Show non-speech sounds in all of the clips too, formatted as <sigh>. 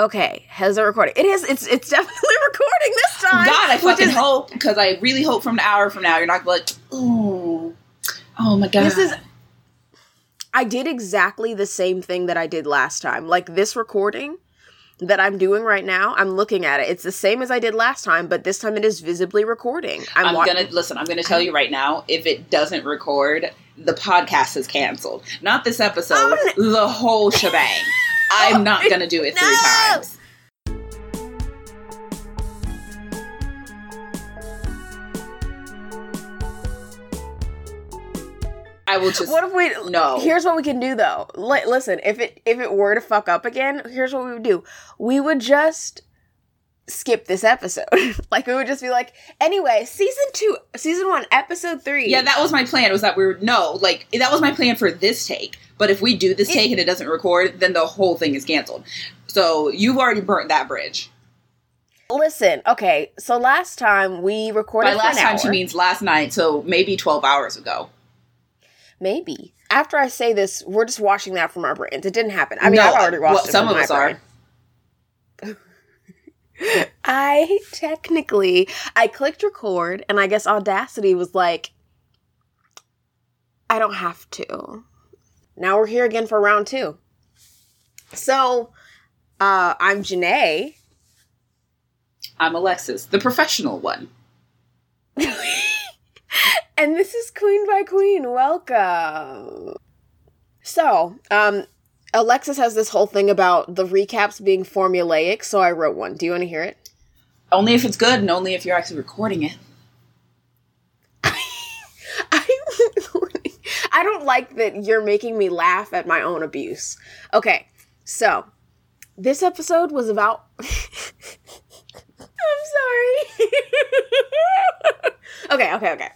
Okay, has it recording? It is. It's it's <laughs> definitely recording this time. God, I fucking is- hope because I really hope from an hour from now you're not like, ooh, oh my god. This is. I did exactly the same thing that I did last time. Like this recording that I'm doing right now, I'm looking at it. It's the same as I did last time, but this time it is visibly recording. I'm, I'm wa- gonna listen. I'm gonna tell you right now. If it doesn't record, the podcast is canceled. Not this episode. Oh, the whole shebang. <laughs> I'm oh, not gonna do it three No! times. I will just What if we? No. Here's what we can do though. Li- listen, if it if it were to fuck up again, here's what we would do. We would just skip this episode. <laughs> like we would just be like, anyway, season two, season one, episode three. Yeah, that was my plan. Was that we were no, like that was my plan for this take. But if we do this take and it doesn't record, then the whole thing is canceled. So you've already burnt that bridge. Listen, okay. So last time we recorded By last time, hour. she means last night. So maybe twelve hours ago. maybe. After I say this, we're just washing that from our brains. It didn't happen. I mean, No, I've already washed well, it some of us are. <laughs> I technically I clicked record and I guess Audacity was like I don't have to. Now we're here again for round 2. So, uh I'm Janae. I'm Alexis, the professional one. <laughs> and this is Queen by Queen. Welcome. So, um Alexis has this whole thing about the recaps being formulaic, so I wrote one. Do you want to hear it? Only if it's good, and only if you're actually recording it. <laughs> I I don't like that you're making me laugh at my own abuse. Okay, so this episode was about. <laughs> I'm sorry. <laughs> okay, okay, okay.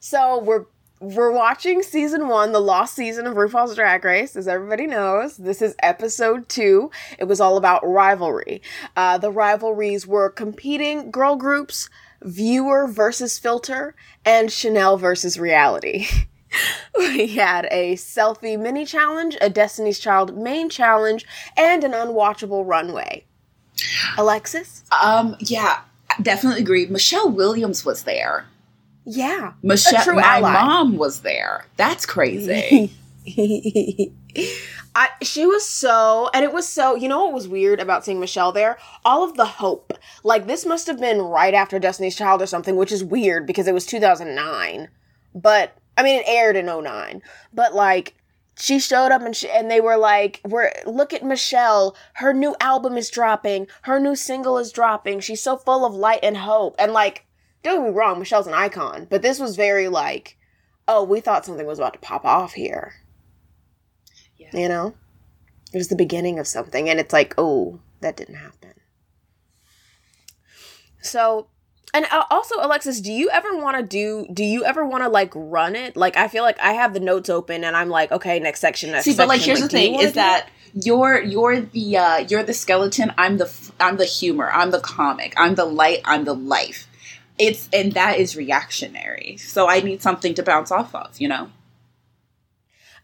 So we're we're watching season one, the lost season of RuPaul's Drag Race, as everybody knows. This is episode two. It was all about rivalry. Uh, the rivalries were competing girl groups, viewer versus filter, and Shannel versus reality. <laughs> we had a selfie mini challenge, a Destiny's Child main challenge, and an unwatchable runway. Alexis? Um, yeah, definitely agree. Michelle Williams was there. Yeah. Michelle, my ally. mom was there. That's crazy. <laughs> I she was so and it was so you know what was weird about seeing Michelle there? All of the hope. Like this must have been right after Destiny's Child or something, which is weird because it was 2009. But I mean it aired in 09. But like she showed up and she, and they were like, "We're look at Michelle. Her new album is dropping. Her new single is dropping. She's so full of light and hope." And like, don't get me wrong, Michelle's an icon, but this was very like, "Oh, we thought something was about to pop off here." Yeah. You know? It was the beginning of something, and it's like, oh, that didn't happen. So, and uh, also, Alexis, do you ever want to do, do you ever want to like run it? Like, I feel like I have the notes open and I'm like, okay, next section, next See, section. but like, here's the do thing: is that you're you're the uh, you're the skeleton. I'm the f- I'm the humor. I'm the comic. I'm the light. I'm the life. It's and that is reactionary. So I need something to bounce off of. You know,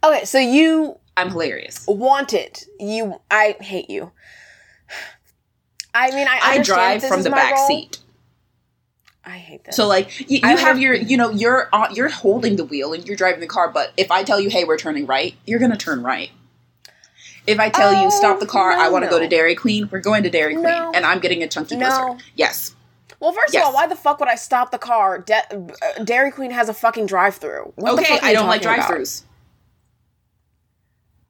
Okay, so you I'm hilarious. Wanted. You, I hate you. I mean, I I drive from the back role. seat. I hate this. So like you, you have your you know you're on, you're holding the wheel and you're driving the car. But if I tell you, hey, we're turning right, you're gonna turn right. If I tell you, stop the car, Oh, I want to no. go to Dairy Queen, we're going to Dairy Queen, No. and I'm getting a chunky No. blizzard. Yes. well, first yes. of all, why the fuck would I stop the car? De- uh, Dairy Queen has a fucking drive-through. What okay, I don't like talking about?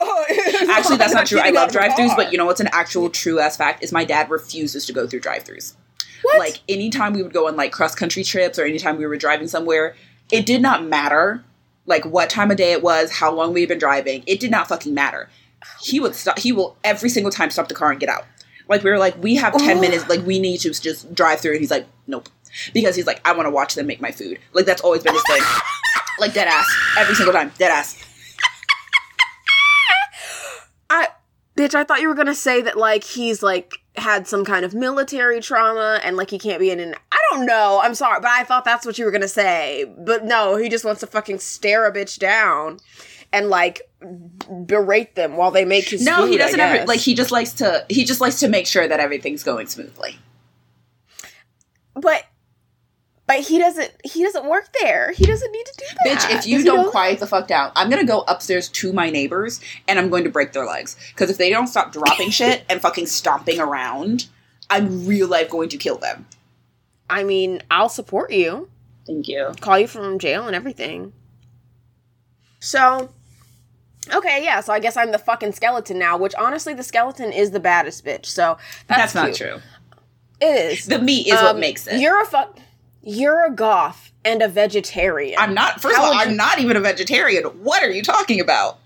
Oh, <laughs> Actually, that's not true. I love drive-throughs, but you know what's an actual true ass fact is my dad refuses to go through drive-throughs. What? Like anytime we would go on like cross country trips or anytime we were driving somewhere, it did not matter like what time of day it was, how long we had been driving. It did not fucking matter. He would stop. He will every single time stop the car and get out. Like we were like, we have ten Ooh. minutes. Like we need to just drive through. And he's like, nope, because he's like, I want to watch them make my food. Like that's always been his thing. like dead ass every single time, dead ass. I, bitch, I thought you were gonna say that like he's like had some kind of military trauma and like he can't be in an. I don't know. I'm sorry, but I thought that's what you were gonna say. But no, he just wants to fucking stare a bitch down. and like berate them while they make his No, food, he doesn't ever like he just likes to he just likes to make sure that everything's going smoothly. but but he doesn't he doesn't work there. He doesn't need to do that. Bitch, if you don't quiet the fuck down, I'm gonna go upstairs to my neighbors and I'm going to break their legs. Because if they don't stop dropping <laughs> shit and fucking stomping around, I'm real life going to kill them. I mean, I'll support you. Thank you. Call you from jail and everything. So Okay, yeah, so I guess I'm the fucking skeleton now, which honestly the skeleton is the baddest bitch. So that's, That's, not true. It is. The meat is what Um, makes it. You're a fuck you're a goth and a vegetarian. I'm not. First How of all, I'm you- not even a vegetarian. What are you talking about?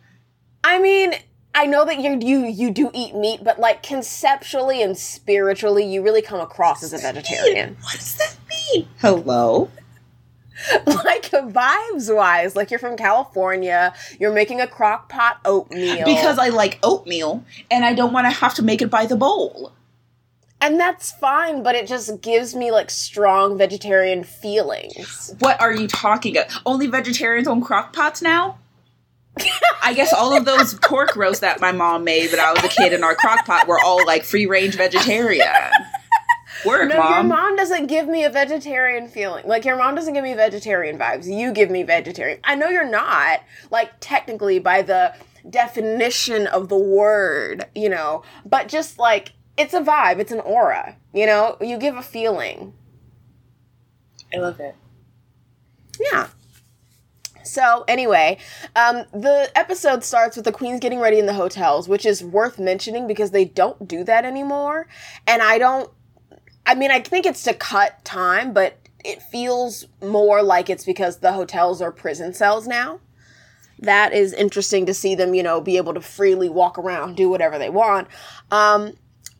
I mean, I know that you you you do eat meat, but like conceptually and spiritually, you really come across as a vegetarian. What does that mean? Hello. <laughs> like vibes wise, like you're from California, you're making a crock pot oatmeal. Because I like oatmeal and I don't want to have to make it by the bowl. And that's fine, but it just gives me like strong vegetarian feelings. What are you talking about? Only vegetarians own crock pots now? I guess all of those <laughs> pork roasts that my mom made when I was a kid in our crock pot were all like free range vegetarian. Work, No, your mom. mom doesn't give me a vegetarian feeling. Like your mom doesn't give me vegetarian vibes. You give me vegetarian. I know you're not. Like technically by the definition of the word, you know, but just like it's a vibe, it's an aura, you know? You give a feeling. I love it. Yeah. So anyway, um, the episode starts with the queens getting ready in the hotels, which is worth mentioning because they don't do that anymore. And I don't. I mean, I think it's to cut time, but it feels more like it's because the hotels are prison cells now. That is interesting to see them, you know, be able to freely walk around, do whatever they want. Um,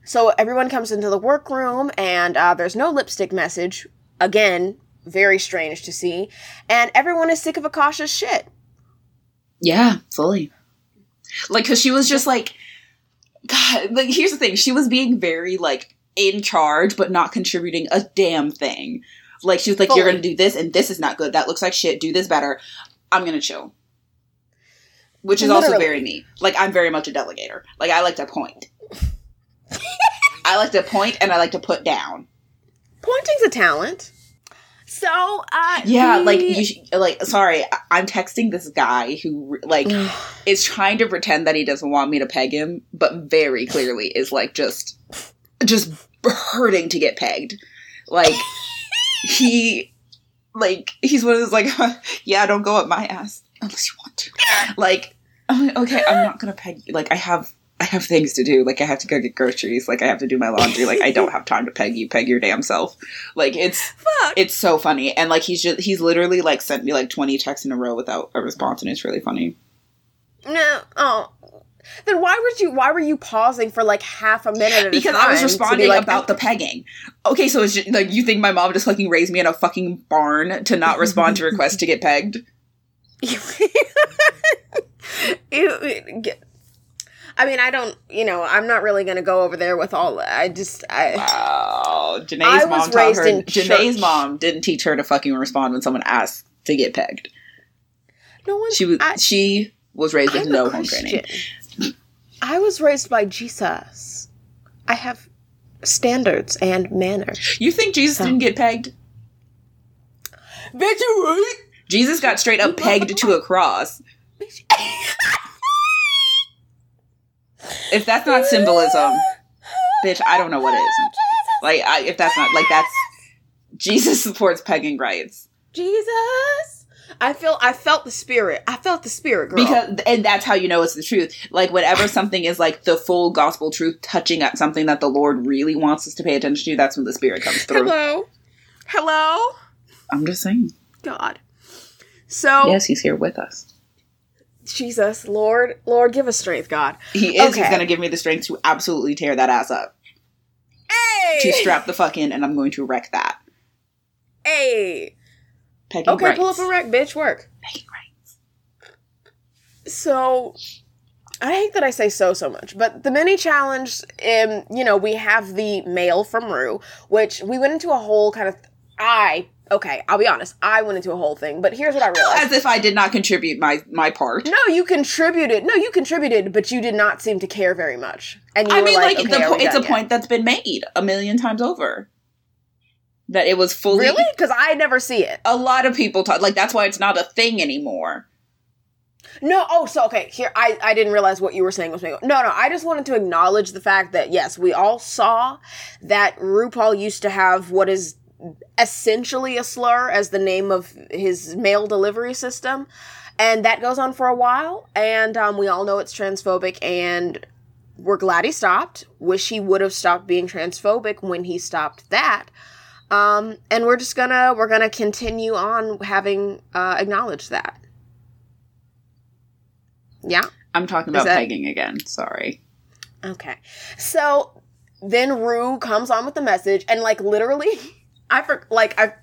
so everyone comes into the workroom, and uh, there's no lipstick message. Again, very strange to see. And everyone is sick of Akasha's shit. Yeah, fully. Like, cause she was just like, God. Like, here's the thing: she was being very like in charge, but not contributing a damn thing. Like, she was like, "You're gonna do this, and this is not good. That looks like shit. Do this better. I'm gonna chill." Which is also very me. Like, I'm very much a delegator. Like, I like to point. I like to point, and I like to put down. Pointing's a talent. So, uh, Yeah, the- like you. Sh- like, sorry, I- I'm texting this guy who like is trying to pretend that he doesn't want me to peg him, but very clearly is like just just hurting to get pegged. Like <laughs> he like he's one of those like <laughs> yeah, don't go up my ass unless you want to. Like, okay, I'm not gonna peg you. Like I have I have things to do. Like I have to go get groceries. Like I have to do my laundry. Like I don't <laughs> have time to peg you. Peg your damn self. Like it's Fuck. it's so funny. And like he's just he's literally like sent me like 20 texts in a row without a response and it's really funny. no, oh. Then why would you? Why were you pausing for like half a minute Because I was to be responding like, about the pegging. Okay, so it's just, like you think my mom just fucking raised me in a fucking barn to not respond to requests to get pegged? <laughs> You- get- I mean, I don't. You know, I'm not really going to go over there with all. I just, I. Wow. Janae's I mom taught raised her in Janae's church. mom didn't teach her to fucking respond when someone asked to get pegged. No one. She was I, she was raised with no home training. I was raised by Jesus. I have standards and manners. You think Jesus So- didn't get pegged? Bitch, you right? Jesus got straight up pegged to a cross. If that's not symbolism, bitch, I don't know what is. Like, I, if that's not like that's Jesus supports pegging rights Jesus. I feel. I felt the spirit. I felt the spirit, girl. because, and that's how you know it's the truth. Like, whenever something is like the full gospel truth, touching at something that the Lord really wants us to pay attention to, that's when the Spirit comes through. hello, hello, I'm just saying. God. So Yes, He's here with us. Jesus, Lord, Lord, give us strength, God. He is. He's going to give me the strength to absolutely tear that ass up, Hey, to strap the fuck in, and I'm going to wreck that. Hey. Pegging Okay, pull up a rec, bitch. Work. Pegging rights. So I hate that I say so so much, but the mini challenge, um, you know, we have the mail from Rue, which we went into a whole kind of I okay, I'll be honest, I went into a whole thing, but here's what I realized. As if I did not contribute my my part. no, you contributed. No, you contributed, but you did not seem to care very much. And you I were mean, like, okay, the it's a yet? point that's been made a million times over. That it was fully. Really? Because I never see it. A lot of people talk like that's why it's not a thing anymore. No, oh, so okay. Here, I I didn't realize what you were saying was making. No, no, I just wanted to acknowledge the fact that yes, we all saw that RuPaul used to have what is essentially a slur as the name of his mail delivery system, and that goes on for a while. And um, we all know it's transphobic, and we're glad he stopped. Wish he would have stopped being transphobic when he stopped that. Um, and we're just gonna we're gonna continue on having uh, acknowledged that. Yeah. I'm talking Is about that- pegging again. Sorry. Okay. So then Rue comes on with the message and like literally <laughs> I for like I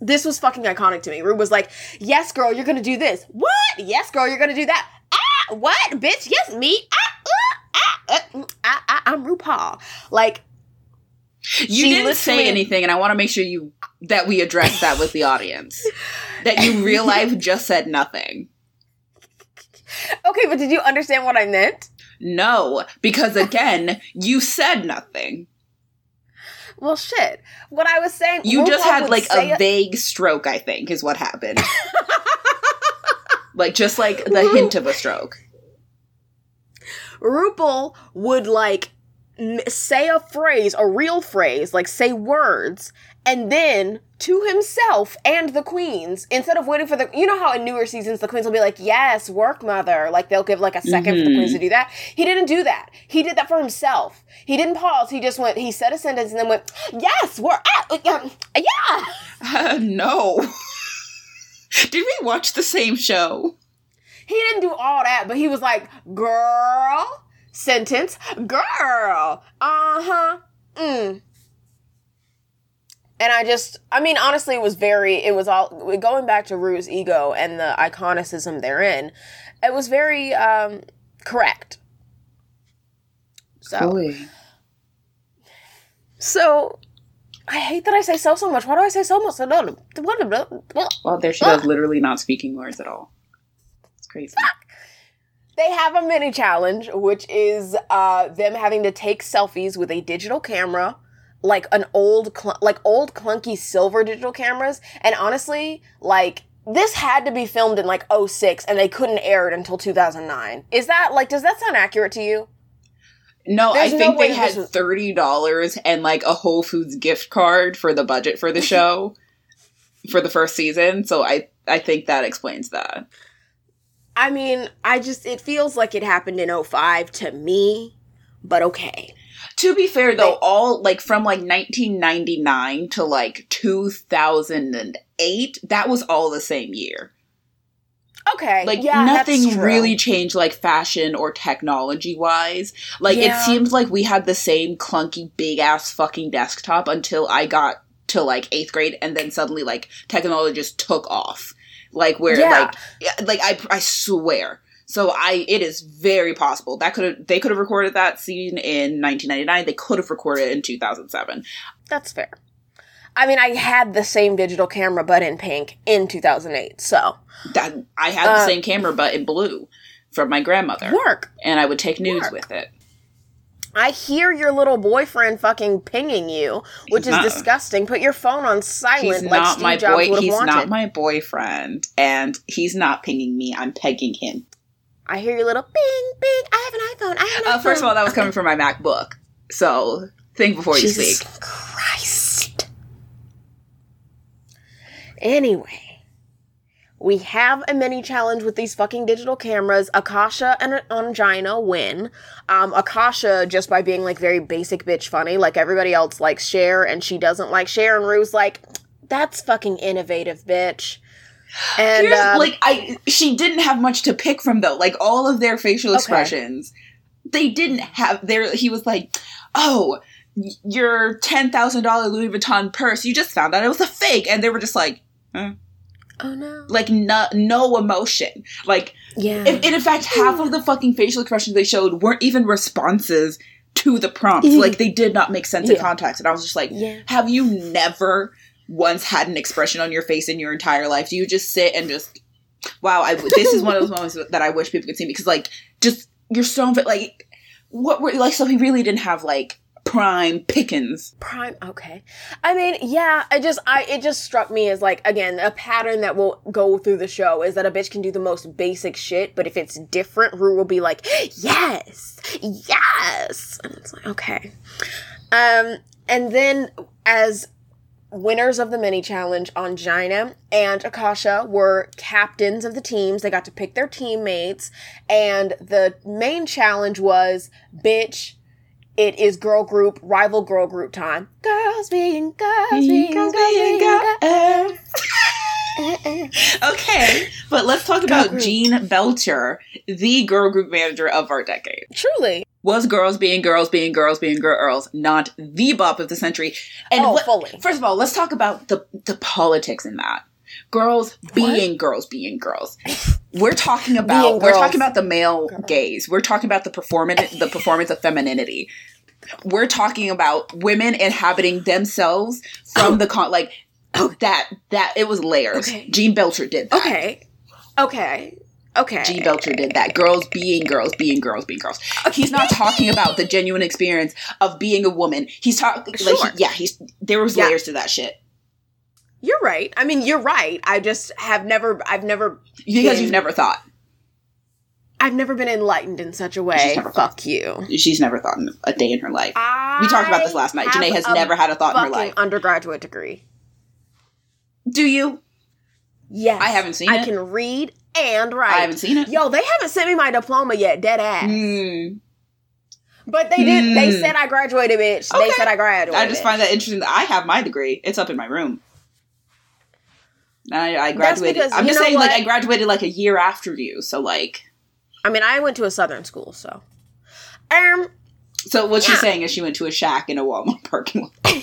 this was fucking iconic to me. Rue was like, "Yes, girl, you're to do this." "What?" "Yes, girl, you're to do that." "Ah, what? Bitch, yes, me." "Ah, uh, ah, uh, ah, ah, I'm RuPaul. Like You didn't say anything, and I want to make sure you that we address that with the audience. <laughs> that you real life just said nothing. Okay, but did you understand what I meant? No, because again, you said nothing. Well, shit. What I was saying You just had like a vague stroke, I think, is what happened. <laughs> like just like the hint of a stroke. RuPaul would like m- say a phrase, a real phrase, like say words, and then to himself and the queens, instead of waiting for the, you know how in newer seasons the queens will be like, yes, work mother, like they'll give like a 2nd for the queens to do that. He didn't do that. He did that for himself. He didn't pause. He just went, he said a sentence and then went, yes, we're at, um, yeah. Uh, no. <laughs> Did we watch the same show? He didn't do all that, but he was like, girl, sentence, girl, uh huh, mm. And I just, I mean, honestly, it was very, it was all, going back to Rue's ego and the iconicism therein, it was very um, correct. So, so, I hate that I say so so much. Why do I say so much? Well, there she goes, literally not speaking words at all. It's crazy. they have a mini challenge, which is uh, them having to take selfies with a digital camera, like an old, cl- like old clunky silver digital cameras. And honestly, like this had to be filmed in like 06 and they couldn't air it until 2009. Is that like, does that sound accurate to you? No, There's I think way they had was- thirty dollars and like a Whole Foods gift card for the budget for the <laughs> show for the first season. So I I think that explains that. I mean, I just, it feels like it happened in 05 to me, but okay. To be fair though, all like from like 1999 to like 2008, that was all the same year. Okay. Like yeah, nothing really changed like fashion or technology wise. Like Yeah. it seems like we had the same clunky big ass fucking desktop until I got to like 8th grade and then suddenly like technology just took off. Like where Yeah. like like I I swear. So I it is very possible that could have they could have recorded that scene in 1999. They could have recorded it in 2007. That's fair. I mean, I had the same digital camera, but in pink in 2008. So That I had the Uh, same camera but in blue from my grandmother work. and I would take news Work. with it. I hear your little boyfriend fucking pinging you, which He's is not- disgusting. Put your phone on silent, He's like not Steve my Jobs boy. He's wanted. not my boyfriend, and he's not pinging me. I'm pegging him. I hear your little ping, ping. I have an iPhone. I have an Uh, iPhone. first of all, that was coming from my MacBook. So think before you Jesus speak. Christ. Anyway, we have a mini challenge with these fucking digital cameras. Akasha and Ongina win. Um, Akasha just by being like very basic bitch funny, like everybody else likes Cher, and she doesn't like Cher, and Rue's like, that's fucking innovative, bitch. And Here's, um, like I, she didn't have much to pick from though. Like all of their facial expressions, they didn't have. There, he was like, "Oh, your ten thousand dollar Louis Vuitton purse. You just found out it was a fake," and they were just like, oh no, like no, no emotion. Like yeah, And, and in fact, half of the fucking facial expressions they showed weren't even responses to the prompts. <laughs> like they did not make sense in context. And I was just like, yeah. have you never once had an expression on your face in your entire life? Do you just sit and just, wow, I, this is one of those moments that I wish people could see because like just you're so like what were like so he really didn't have like prime pickings. Prime, okay. I mean, yeah, I just, I, it just struck me as like, again, a pattern that will go through the show is that a bitch can do the most basic shit, but if it's different, Rue will be like, yes, yes. And it's like, okay. Um, and then as winners of the mini challenge Ongina and Akasha were captains of the teams. They got to pick their teammates. And the main challenge was bitch, it is girl group, rival girl group time. Girls being girls being girls being girls. Eh. <laughs> okay, but let's talk about Jean Belcher, the girl group manager of our decade. Truly. Was girls being girls being girls being girls not the bop of the century? And oh, fully. First of all, let's talk about the the politics in that. Girls being what? girls being girls. We're talking about we're talking about the male Girl. gaze. We're talking about the performance the performance of femininity. We're talking about women inhabiting themselves from the con like oh that that it was layers. Okay. Jean Belcher did that. Okay. Okay. Okay. Jean Belcher did that. Girls being girls, being girls, being girls. He's not talking about the genuine experience of being a woman. He's talking sure. like he, yeah, he's there was yeah. layers to that shit. You're right. I mean, you're right. I just have never I've never because been, you've never thought. I've never been enlightened in such a way. Fuck thought. you. She's never thought in a day in her life. I we talked about this last night. Janae has never had a thought in her life. Undergraduate degree. Do you? Yes. I haven't seen I it. I can read and right. I haven't seen it. Yo, they haven't sent me my diploma yet. Dead ass. Mm. But they did. Mm. They hmm. said I graduated, bitch. Okay. They said I graduated. I just find that interesting. That I have my degree. It's up in my room. I, I graduated. Because, I'm just saying, what? like, I graduated like a year after you. So, like, I mean, I went to a southern school, so. Um. So what she's saying is she went to a shack in a Walmart parking lot. <laughs>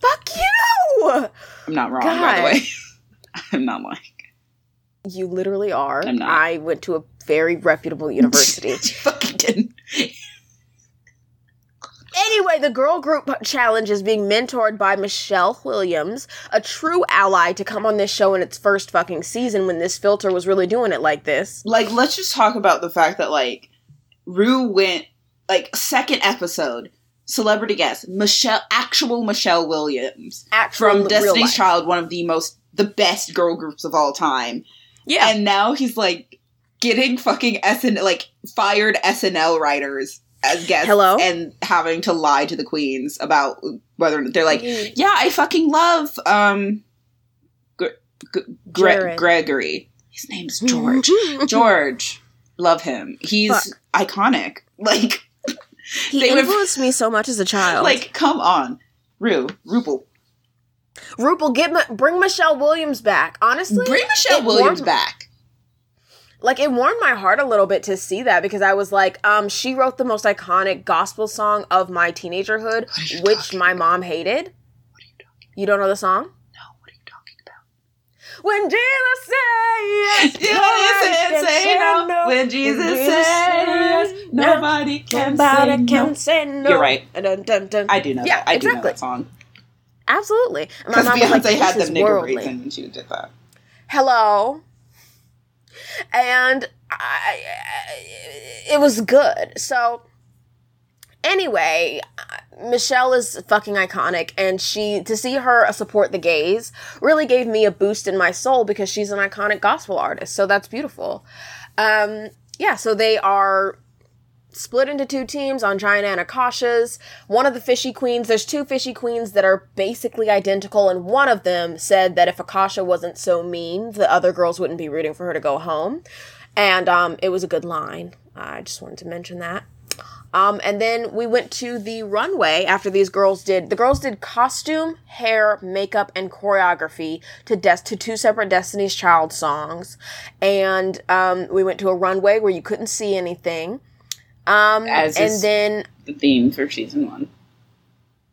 Fuck you! I'm not wrong, God. by the way. <laughs> I'm not lying. You literally are. I'm not. I went to a very reputable university. <laughs> you fucking didn't. Anyway, the girl group challenge is being mentored by Michelle Williams, a true ally to come on this show in its first fucking season when this filter was really doing it like this. Like, let's just talk about the fact that, like, Rue went, like, second episode, celebrity guest, Michelle, actual Michelle Williams. Actual from Destiny's Child, one of the most, the best girl groups of all time. Yeah. And now he's, like, getting fucking SN, like, fired SNL writers as guests Hello? and having to lie to the queens about whether they're like, yeah, I fucking love um Gre- Gre- Gregory. His name's George. <laughs> George, love him. He's Fuck. iconic. <laughs> Like he influenced me so much as a child. Like, come on, Rue, Rupel. Rupel, get Ma- bring Michelle Williams back. Honestly, bring Michelle Williams back like it warmed my heart a little bit to see that because I was like, um, she wrote the most iconic gospel song of my teenagerhood, which my about? mom hated. What are you talking about? You don't know the song? No, what are you talking about? When Jesus says <laughs> yes, you say no. no. When Jesus, when Jesus says yes, nobody can, nobody say, can no. say no. You're right. Dun, dun, dun. I do know yeah, that. I exactly. do know that song. Absolutely. Because Beyonce like, had them nigger braids and she did that. Hello and I, it was good. So anyway, Michelle is fucking iconic, and she to see her support the gays really gave me a boost in my soul because she's an iconic gospel artist. So that's beautiful. Um, yeah, so they are split into two teams Ongina and Akasha's. One of the fishy queens, there's two fishy queens that are basically identical, and one of them said that if Akasha wasn't so mean, the other girls wouldn't be rooting for her to go home. And um, it was a good line. I just wanted to mention that. Um, and then we went to the runway after these girls did the girls did costume, hair, makeup, and choreography to des- to two separate Destiny's Child songs, and um, we went to a runway where you couldn't see anything. Um, As and then the theme for season one.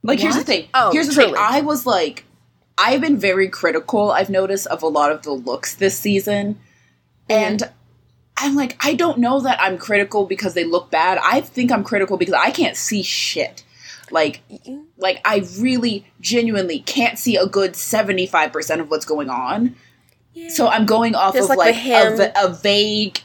Like, what? here's the thing. Oh, here's the truly. thing. I was like, I've been very critical. I've noticed of a lot of the looks this season, mm. and I'm like, I don't know that I'm critical because they look bad. I think I'm critical because I can't see shit. Like, like I really genuinely can't see a good seventy five percent of what's going on. So I'm going off of like like, a, a vague,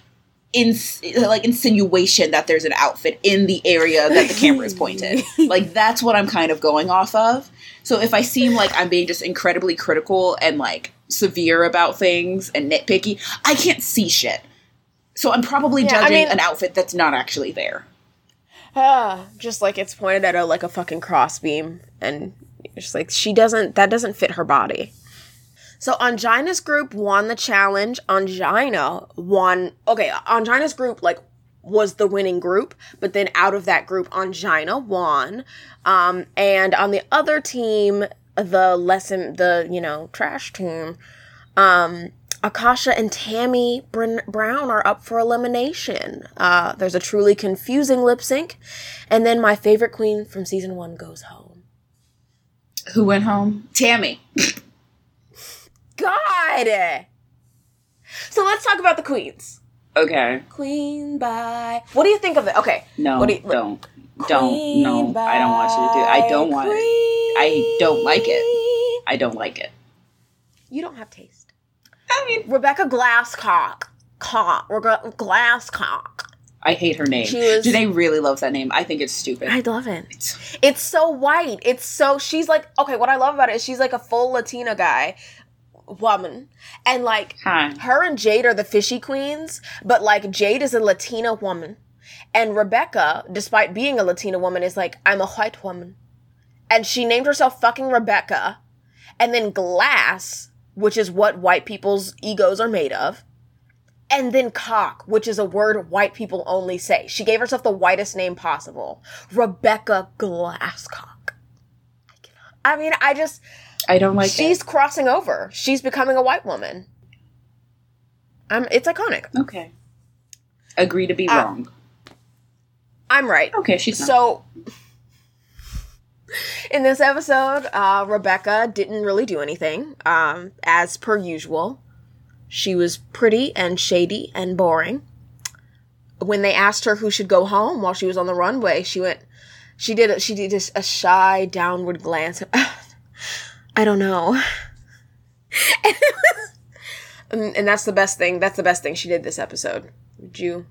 ins- like insinuation that there's an outfit in the area that the camera is pointed. <laughs> like that's what I'm kind of going off of. So if I seem like I'm being just incredibly critical and like severe about things and nitpicky, I can't see shit. So I'm probably Yeah, I judging mean- an outfit that's not actually there. Ah, just like it's pointed at a like a fucking crossbeam, and it's just like she doesn't. That doesn't fit her body. So Ongina's group won the challenge. Ongina won. Okay, Ongina's group like was the winning group, but then out of that group, Ongina won. Um, and on the other team, the lesson, the you know trash team, um, Akasha and Tammy Br- Brown are up for elimination. Uh, there's a truly confusing lip sync, and then my favorite queen from season one goes home. Who went home? Tammy. <laughs> God. So let's talk about the queens. Okay. Queen by. What do you think of it? Okay. No, What do you- don't. Don't. No, I don't want you to do it. I don't want it. I don't like it. I don't like it. You don't have taste. I mean, Rebecca Glasscock. Cock. Rega- Glasscock. I hate her name. Was- Janae really loves that name. I think it's stupid. I love it. It's- It's so white. It's so she's like okay. What I love about it is she's like a full Latina guy, woman, and like her and Jade are the fishy queens, but like Jade is a Latina woman, and Rebecca, despite being a Latina woman, is like I'm a white woman, and she named herself fucking Rebecca, and then Glass, which is what white people's egos are made of. And then cock, which is a word white people only say. She gave herself the whitest name possible. Rebecca Glasscock. I mean, I just I don't like she's it. crossing over. She's becoming a white woman. I'm it's iconic. Okay. Agree to be Uh, wrong. I'm right. Okay, she's not. So in this episode, uh, Rebecca didn't really do anything. Um, as per usual. She was pretty and shady and boring. When they asked her who should go home while she was on the runway, she went she did a, she did just a shy downward glance. <laughs> I don't know. <laughs> and, and that's the best thing. That's the best thing she did this episode. Did you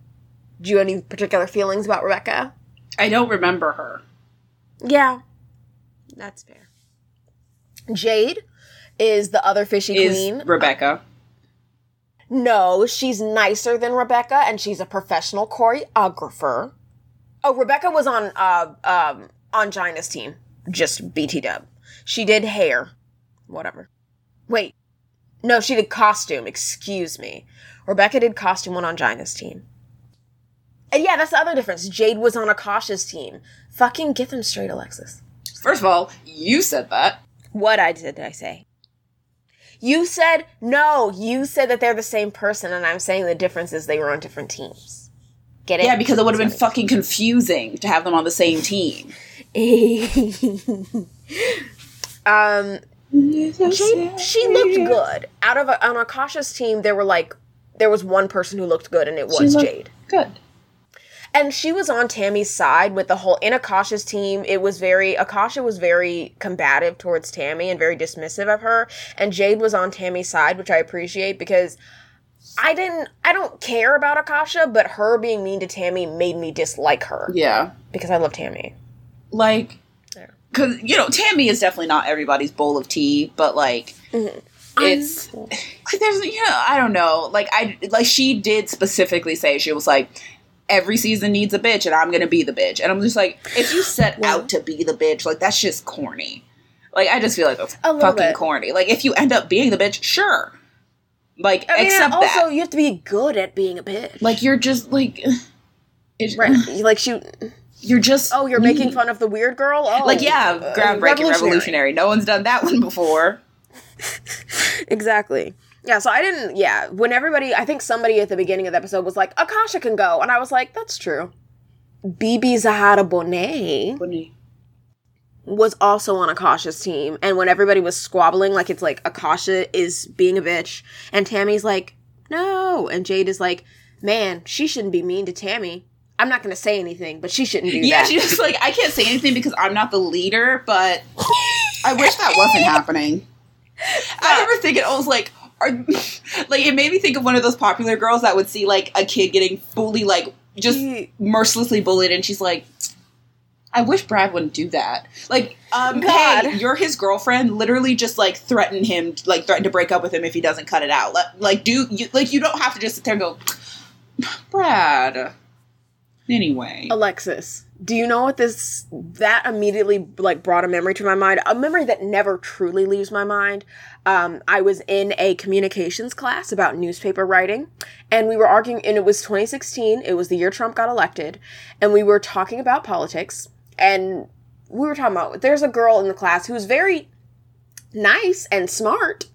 do you have any particular feelings about Rebecca? I don't remember her. Yeah, that's fair. Jade is the other fishy Is queen. Rebecca. No, she's nicer than Rebecca, and she's a professional choreographer. Oh, Rebecca was on uh um Ongina's team. Just BT dub. She did hair. Whatever. Wait. No, she did costume. Excuse me. Rebecca did costume one Ongina's team. And yeah, that's the other difference. Jade was on Akasha's team. Fucking get them straight, Alexis. First of all, you said that. What I did did I say? You said no. You said that they're the same person, and I'm saying the difference is they were on different teams. Get it? Yeah, because it would have been fucking confusing to have them on the same team. <laughs> um, Jade, she looked good. Out of on Akasha's team, there were like there was one person who looked good, and it was looked- Jade. Good. And she was on Tammy's side with the whole in Akasha's team. It was very Akasha was very combative towards Tammy and very dismissive of her. And Jade was on Tammy's side, which I appreciate because I didn't I don't care about Akasha, but her being mean to Tammy made me dislike her Yeah. because I love Tammy. Like, There. Because, you know, Tammy is definitely not everybody's bowl of tea, but, like, mm-hmm. it's. Like, there's, you know, I don't know. Like, I, like, she did specifically say, she was like, every season needs a bitch, and I'm gonna be the bitch. And I'm just like, if you set Well- out to be the bitch, like, that's just corny. Like, I just feel like that's A fucking bit. corny. Like, if you end up being the bitch, sure. Like, I mean, also that. you have to be good at being a bitch. Like, you're just, like. <sighs> It's, right, <sighs> like she. You're just. Oh, you're making fun of the weird girl. Oh, Like, yeah, uh, groundbreaking, revolutionary. No one's done that one before. <laughs> Exactly. Yeah, so I didn't. Yeah, when everybody, I think somebody at the beginning of the episode was like, Akasha can go. And I was like, that's true. BeBe Zahara Benet was also on Akasha's team. And when everybody was squabbling, like it's like Akasha is being a bitch. And Tammy's like, no. And Jade is like, man, she shouldn't be mean to Tammy. I'm not going to say anything, but she shouldn't do Yeah, that. Yeah, she's just like, I can't say anything because I'm not the leader, but I wish that wasn't <laughs> happening. I remember thinking, I was like, are, <laughs> like it made me think of one of those popular girls that would see like a kid getting fully like just mercilessly bullied, and she's like, I wish Brad wouldn't do that. Like, um, God. hey, you're his girlfriend. Literally, just like threaten him, like threaten to break up with him if he doesn't cut it out. Like, like do you like you don't have to just sit there and go, Brad. Anyway, Alexis, do you know what this that immediately like brought a memory to my mind? A memory that never truly leaves my mind. Um, I was in a communications class about newspaper writing, and we were arguing. And it was 2016. It was the year Trump got elected, and we were talking about politics. And we were talking about there's a girl in the class who's very nice and smart,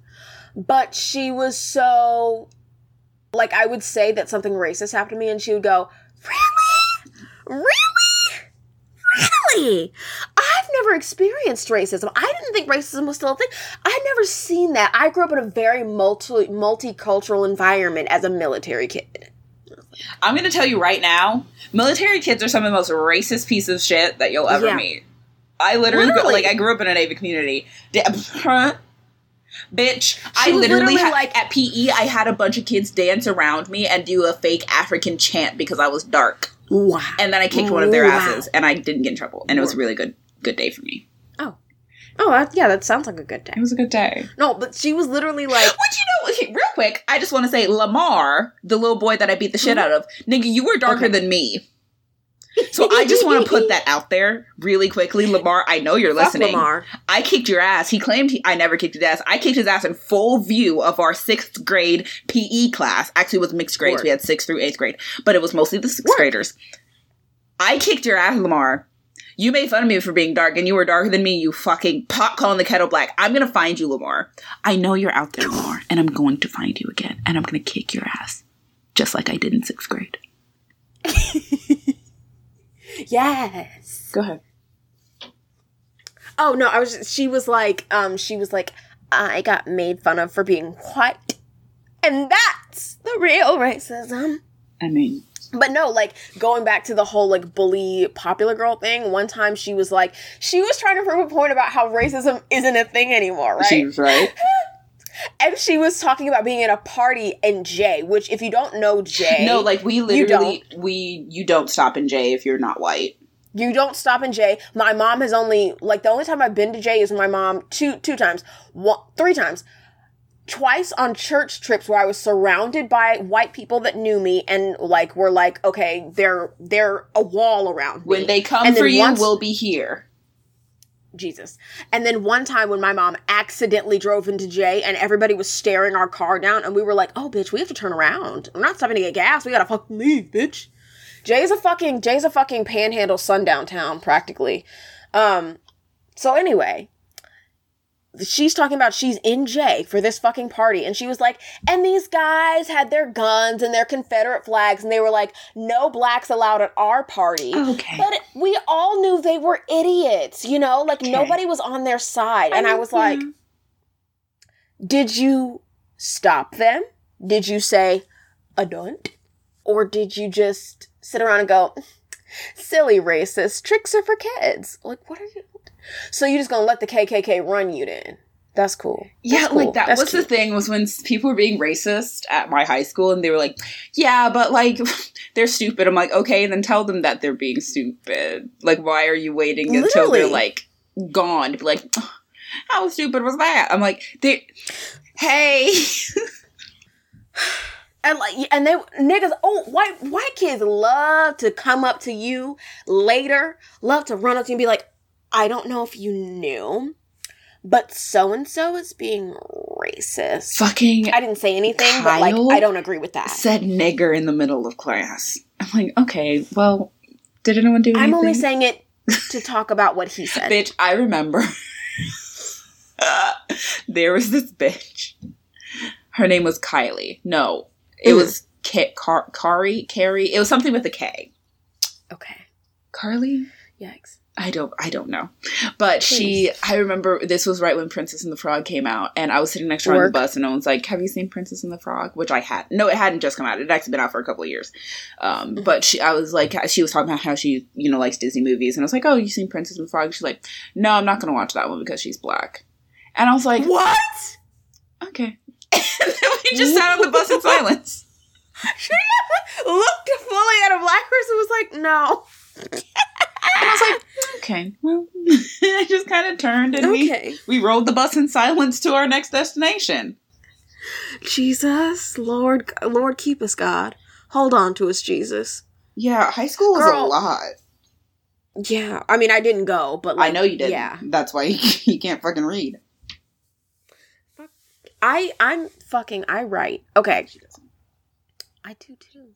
but she was so like I would say that something racist happened to me, and she would go, "Really, really, really." I've never experienced racism. I didn't think racism was still a thing. I'd never seen that. I grew up in a very multi multicultural environment as a military kid. I'm gonna tell you right now, military kids are some of the most racist pieces of shit that you'll ever Yeah. meet. I literally, Literally. like I grew up in a Navy community. <laughs> Bitch, I literally, literally had, like- at PE, I had a bunch of kids dance around me and do a fake African chant because I was dark, Wow. and then I kicked one of their Wow. asses, and I didn't get in trouble, and it was a really good, good day for me. Oh, oh, that, yeah, that sounds like a good day. It was a good day. No, but she was literally like, <gasps> What you know? Okay, real quick, I just want to say, Lamar, the little boy that I beat the shit mm-hmm. out of, nigga, you were darker Okay. than me. <laughs> So I just want to put that out there really quickly, Lamar. I know you're Fuck listening. Lamar. I kicked your ass. He claimed he, I never kicked his ass. I kicked his ass in full view of our sixth grade PE class. Actually, it was mixed grades. Word. We had sixth through eighth grade, but it was mostly the sixth Word. graders. I kicked your ass, Lamar. You made fun of me for being dark, and you were darker than me. You fucking pot calling the kettle black. I'm gonna find you, Lamar. I know you're out there, Lamar, and I'm going to find you again, and I'm gonna kick your ass, just like I did in sixth grade. <laughs> Yes. Go ahead. Oh no, I was. She was like, um, she was like, I got made fun of for being white, and that's the real racism. I mean, But no, like going back to the whole like bully popular girl thing. One time she was like, she was trying to prove a point about how racism isn't a thing anymore, right? she was right. <laughs> and she was talking about being at a party in Jay, which if you don't know Jay, No, like we You literally we you don't stop in Jay if you're not white. You don't stop in Jay. My mom has only like the only time I've been to Jay is my mom two two times, one three times, twice on church trips where I was surrounded by white people that knew me and like were like, okay, they're they're a wall around me. When they come And for you, once- we'll be here. Jesus. And then one time when my mom accidentally drove into Jay and everybody was staring our car down and we were like, oh bitch, we have to turn around. We're not stopping to get gas. We gotta fucking leave, bitch. Jay's a fucking Jay's a fucking panhandle sundown town, practically. Um so anyway, she's talking about she's in Jay for this fucking party and she was like, and these guys had their guns and their Confederate flags and they were like, no blacks allowed at our party. Okay. But we all knew they were idiots, you know? Like Okay. nobody was on their side. And I, mean, was like, yeah. did you stop them? Did you say a don't? Or did you just sit around and go, silly racist, tricks are for kids? Like, what are you? So you just gonna let the KKK run you then? That's cool. Yeah, cool. like that That's was the thing was when people were being racist at my high school and they were like, "Yeah, but like <laughs> they're stupid." I'm like, "Okay, and then tell them that they're being stupid. Like why are you waiting until they're like gone to be like, "Ugh, "How stupid was that?" I'm like, "They Hey, <sighs> And like, and they niggas, oh, white white kids love to come up to you later, love to run up to you and be like, I don't know if you knew, but so and so is being racist. fucking I didn't say anything, but like, I don't agree with that. said nigger in the middle of class." I'm like, "Okay, well, did anyone do anything?" I'm only saying it <laughs> to talk about what he said. Bitch, I remember <laughs> there was this bitch. Her name was Kylie. No, it Mhm. was Ka- Car- Kari. Carrie. It was something with a K. Okay. Carly. Yikes. I don't I don't know. But she I remember this was right when Princess and the Frog came out and I was sitting next to her on the bus and no one's like, Have you seen Princess and the Frog? Which I had no, it hadn't just come out. It had actually been out for a couple of years. Um, Mm-hmm. but she I was like she was talking about how she, you know, likes Disney movies and I was like, Oh, you seen Princess and the Frog? She's like, No, I'm not gonna watch that one because she's black. And I was like, What? Okay. <laughs> and then we just sat on the bus in <laughs> silence. She <laughs> looked fully at a black person and was like, no. And I was like, Okay, well <laughs> I just kinda turned and we Okay. we rode the bus in silence to our next destination. Jesus, Lord, Lord, keep us, God. Hold on to us, Jesus. Yeah, high school was Girl. a lot. Yeah, I mean, I didn't go, but like, I know you didn't. Yeah, That's why you, <laughs> you can't fucking read. I, I'm fucking, I write. Okay, I do too.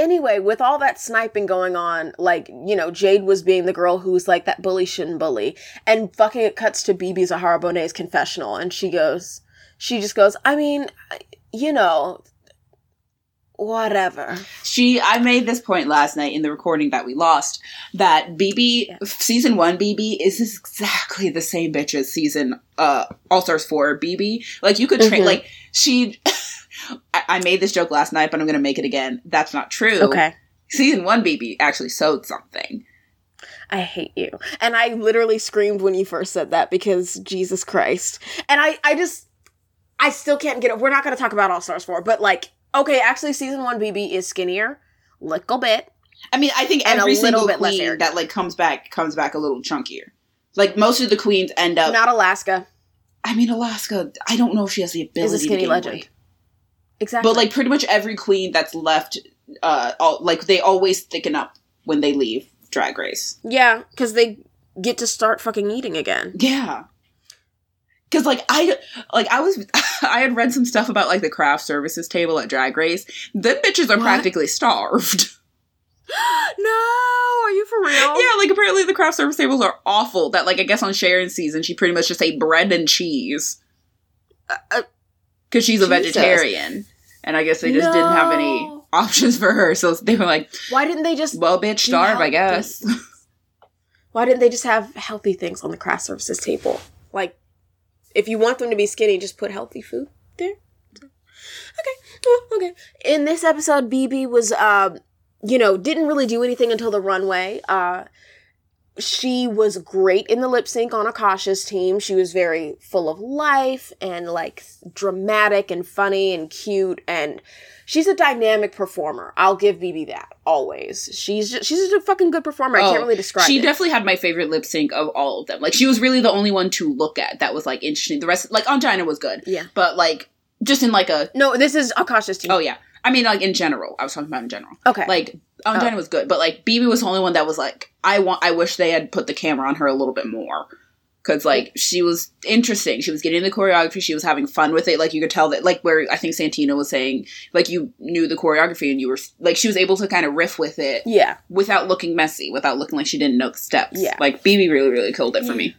Anyway, with all that sniping going on, like, you know, Jade was being the girl who's like, that bully shouldn't bully. And fucking it cuts to BeBe Zahara Benet's confessional, and she goes, she just goes, I mean, you know, whatever. She, I made this point last night in the recording that we lost that BB season one BB is exactly the same bitch as season uh All Stars four BB. Like you could train Mhm. like she. I, I made this joke last night, but I'm gonna make it again. That's not true. Okay. Season one BB actually sewed something. I hate you. And I literally screamed when you first said that because Jesus Christ. And I, I just, I still can't get it. We're not going to talk about All Stars 4, but like, okay, actually, season one BB is skinnier, little bit. I mean, I think every little single bit less queen that like comes back comes back a little chunkier. Like most of the queens end up. Not Alaska I mean, Alaska. I don't know if she has the ability. is a to skinny legend. Exactly. But like pretty much every queen that's left, uh, all, like they always thicken up when they leave Drag Race. yeah, because they get to start fucking eating again. Yeah. Cause like I like I was <laughs> I had read some stuff about like the craft services table at Drag Race. Them bitches are What? practically starved. <laughs> <gasps> no, are you for real? yeah, like apparently the craft service tables are awful. That like I guess on Sharon's season she pretty much just ate bread and cheese. uh, Cause she's a Jesus. vegetarian. And I guess they just didn't have any options for her. So they were like, Why didn't they just well bitch, starve, I guess. <laughs> Why didn't they just have healthy things on the craft services table? Like, if you want them to be skinny, just put healthy food there. Okay, well, okay. In this episode, BB was, um, you know, didn't really do anything until the runway. Uh, she was great in the lip sync on Akashia's team. She was very full of life and like dramatic and funny and cute and she's a dynamic performer. I'll give BB that always. She's just, she's just a fucking good performer. I Oh, can't really describe she it. definitely had my favorite lip sync of all of them. Like she was really the only one to look at that was like interesting. The rest, like Ongina was good, yeah. but like just in like a No, this is Akashia's team. oh yeah. I mean like in general. I was talking about in general. okay. Like oh, Ongina oh. was good, but like BB was the only one that was like I want. I wish they had put the camera on her a little bit more. Cause like she was interesting, she was getting the choreography, she was having fun with it. Like you could tell that, like where I think Santino was saying, like you knew the choreography and you were like she was able to kind of riff with it yeah. without looking messy, without looking like she didn't know the steps. Yeah. Like BB really, really killed it for me.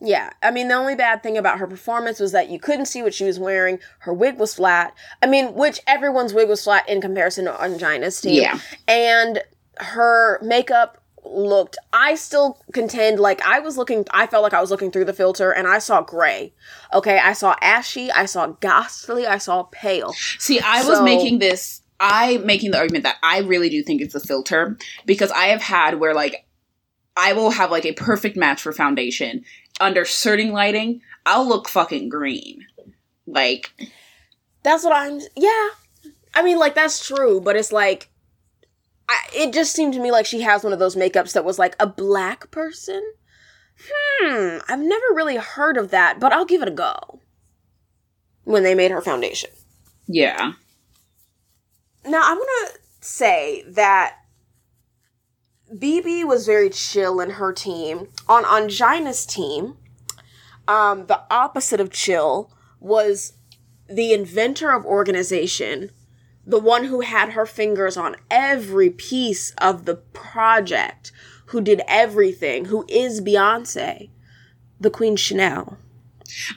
Yeah. I mean, the only bad thing about her performance was that you couldn't see what she was wearing. Her wig was flat. I mean, which everyone's wig was flat in comparison to Ongina's team. Yeah. And her makeup looked, I still contend, like, I was looking, I felt like I was looking through the filter and I saw gray. Okay. I saw ashy. I saw ghastly. I saw pale. See, I was making this I making the argument that I really do think it's a filter because I have had where like I will have like a perfect match for foundation. Under certain lighting, I'll look fucking green. Like That's what I'm. Yeah, I mean, like that's true, but it's like, I, it just seemed to me like she has one of those makeups that was like a black person. Hmm, I've never really heard of that, but I'll give it a go. When they made her foundation. yeah. Now I'm gonna say that BB was very chill in her team. On Ongina's team, um, the opposite of chill was the inventor of organization, the one who had her fingers on every piece of the project, who did everything, who is Beyonce, the Queen Shannel.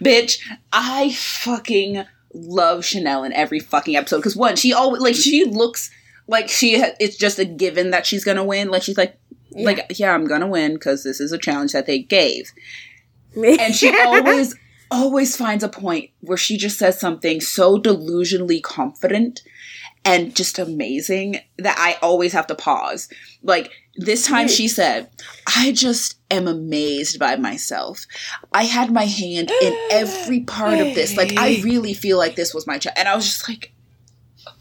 Bitch, I fucking love Shannel in every fucking episode because one, she always like she looks like she it's just a given that she's gonna win. Like she's like, Like, yeah, I'm gonna win because this is a challenge that they gave. And she <laughs> always, always finds a point where she just says something so delusionally confident and just amazing that I always have to pause. Like this time she said, I just am amazed by myself. I had my hand in every part of this. Like I really feel like this was my child. And I was just like,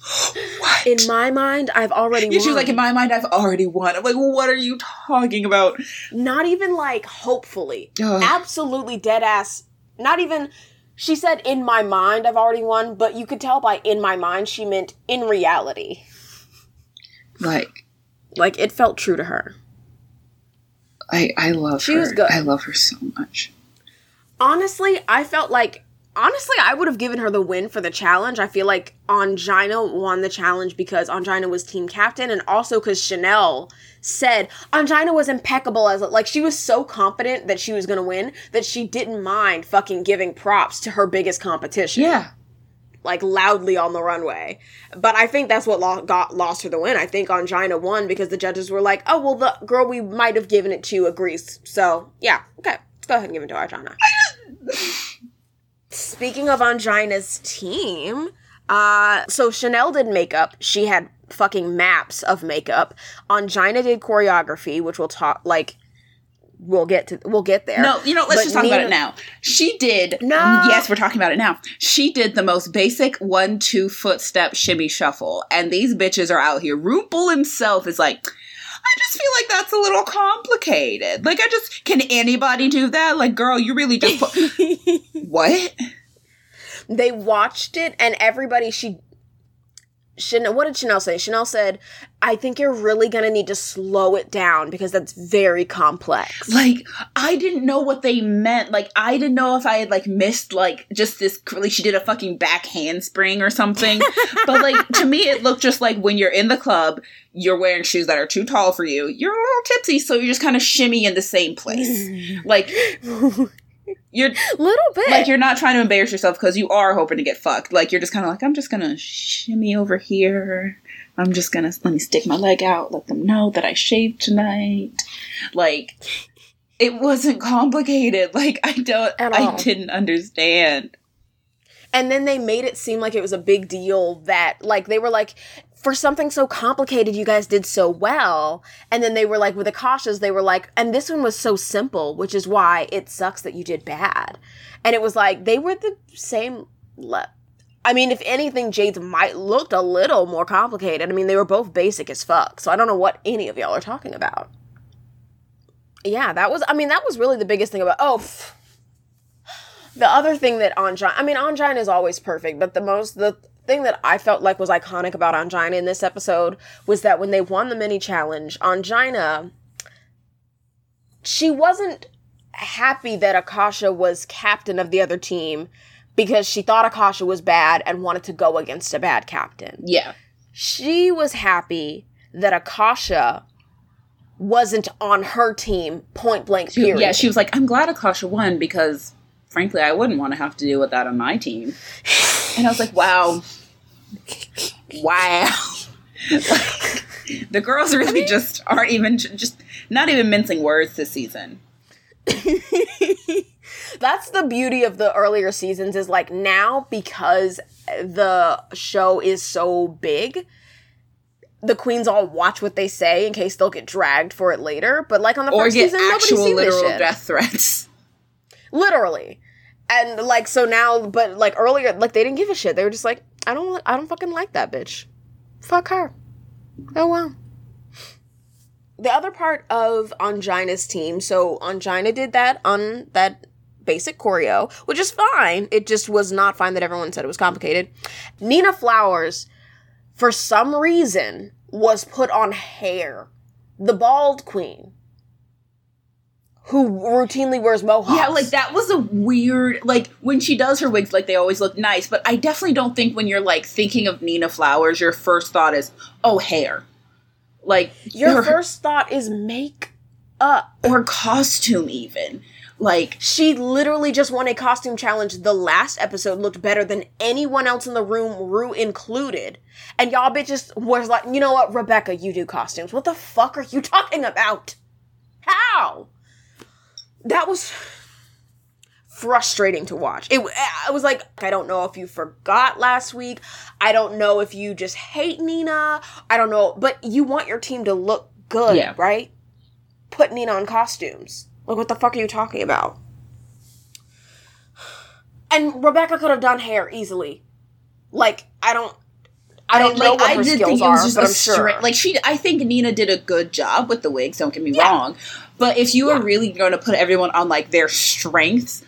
<gasps> what? In my mind, I've already Yeah, won. she was like, in my mind, I've already won. I'm like, what are you talking about? not even like hopefully. Ugh. Absolutely dead ass. Not even. She said, in my mind, I've already won, but you could tell by in my mind, she meant in reality. Like, Like, it felt true to her. I, I love She her. was good. I love her so much. Honestly, I felt like. Honestly, I would have given her the win for the challenge. I feel like Ongina won the challenge because Ongina was team captain and also because Shannel said Ongina was impeccable as like she was so confident that she was going to win that she didn't mind fucking giving props to her biggest competition. Yeah. like loudly on the runway. But I think that's what lo- got lost her the win. I think Ongina won because the judges were like, "Oh well, the girl we might have given it to agrees." So yeah, okay, let's go ahead and give it to Ongina. <laughs> Speaking of Ongina's team, uh, so Shannel did makeup. She had fucking maps of makeup. Ongina did choreography, which we'll talk like. We'll get to we'll get there. No, you know, let's But just talk about it now. She did. No. Yes, we're talking about it now. She did the most basic one, two footstep shimmy shuffle. And these bitches are out here. RuPaul himself is like, I just feel like that's a little complicated. Like, I just, can anybody do that? Like, girl, you really just put, <laughs> what? they watched it and everybody she Shannel, what did Shannel say? Shannel said, I think you're really gonna need to slow it down because that's very complex. Like, I didn't know what they meant. Like, I didn't know if I had, like, missed, like, just this, like, she did a fucking back handspring or something. <laughs> but, like, to me, it looked just like when you're in the club, you're wearing shoes that are too tall for you. You're a little tipsy, so you're just kind of shimmy in the same place. <laughs> like, you're, <laughs> Little bit. like, you're not trying to embarrass yourself because you are hoping to get fucked. Like, you're just kind of like, I'm just gonna shimmy over here. I'm just gonna, let me stick my leg out, let them know that I shaved tonight. Like, it wasn't complicated. Like, I don't, I didn't understand. and then they made it seem like it was a big deal that like they were like for something so complicated you guys did so well and then they were like with the cautious they were like and this one was so simple which is why it sucks that you did bad and it was like they were the same le- I mean, if anything, Jade's might looked a little more complicated. I mean, they were both basic as fuck, so I don't know what any of y'all are talking about. Yeah, that was. I mean, that was really the biggest thing about. Oh, pff. the other thing that Ongina. I mean, Ongina is always perfect, but the most the thing that I felt like was iconic about Ongina in this episode was that when they won the mini challenge, Ongina, she wasn't happy that Akashia was captain of the other team because she thought Akashia was bad and wanted to go against a bad captain. Yeah. She was happy that Akashia wasn't on her team point blank period. Yeah, she was like, I'm glad Akashia won because, frankly, I wouldn't want to have to deal with that on my team. And I was like, wow. Wow. Like, <laughs> the girls really just aren't even, just not even mincing words this season. <laughs> That's the beauty of the earlier seasons is like now because the show is so big, the queens all watch what they say in case they'll get dragged for it later. But like on the Or first get season, nobody's actual seen this literal shit. death threats. Literally. And like so now, but like earlier, like they didn't give a shit. They were just like, I don't, I don't fucking like that bitch. Fuck her. Oh well. The other part of Ongina's team, so Ongina did that on that basic choreo, which is fine. It just was not fine that everyone said it was complicated. Nina Flowers, for some reason, was put on hair. The bald queen. Who routinely wears mohawks. Yeah, like that was a weird like when she does her wigs, like they always look nice, but I definitely don't think when you're like thinking of Nina Flowers, your first thought is, oh hair. Like Your or, first thought is make up. or costume even. Like She literally just won a costume challenge. The last episode looked better than anyone else in the room, Ru included. And y'all bitches was like, you know what, Rebecca, you do costumes. What the fuck are you <laughs> talking about? How? That was frustrating to watch. It, I was like, I don't know if you forgot last week. I don't know if you just hate Nina. I don't know, but you want your team to look good, Yeah. right? Put Nina on costumes. Like, what the fuck are you talking about? And Rebecca could have done hair easily. Like, I don't. I don't know like, what I her did skills think it are, was just but a I'm sure. Like she, I think Nina did a good job with the wigs. Don't get me Yeah. wrong, but if you Yeah. are really going to put everyone on like their strengths,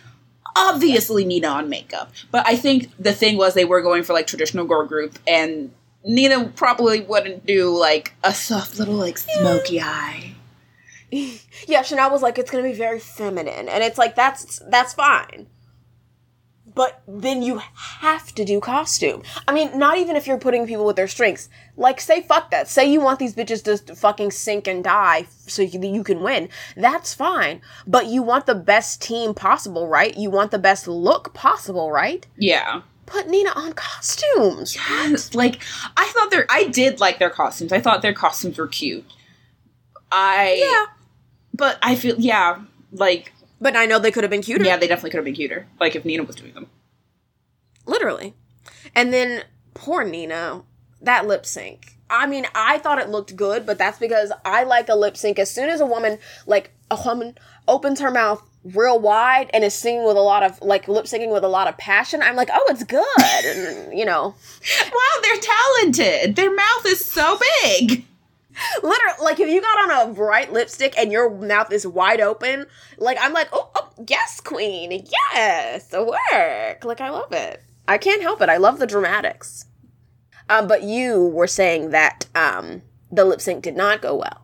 obviously Nina on makeup. But I think the thing was they were going for like traditional girl group, and Nina probably wouldn't do like a soft little like smoky eye. <laughs> yeah, Shannel was like, it's gonna be very feminine, and it's like that's that's fine. But then you have to do costume. I mean, not even if you're putting people with their strengths. Like, say fuck that. Say you want these bitches to fucking sink and die so you, you can win. That's fine. But you want the best team possible, right? You want the best look possible, right? Yeah. Put Nina on costumes. Yes, like I thought their I did like their costumes. I thought their costumes were cute. I Yeah. but I feel yeah, like But I know they could have been cuter. yeah, they definitely could have been cuter. Like if Nina was doing them. Literally. And then poor Nina, that lip sync. I mean, I thought it looked good, but that's because I like a lip sync. As soon as a woman, like a woman, opens her mouth real wide and is singing with a lot of, like lip syncing with a lot of passion, I'm like, oh, it's good. <laughs> and, you know, Wow, they're talented. Their mouth is so big. Literally, like if you got on a bright lipstick and your mouth is wide open, like I'm like, oh, oh yes, queen, yes, work. Like I love it. I can't help it. I love the dramatics. Um, but you were saying that um, the lip sync did not go well.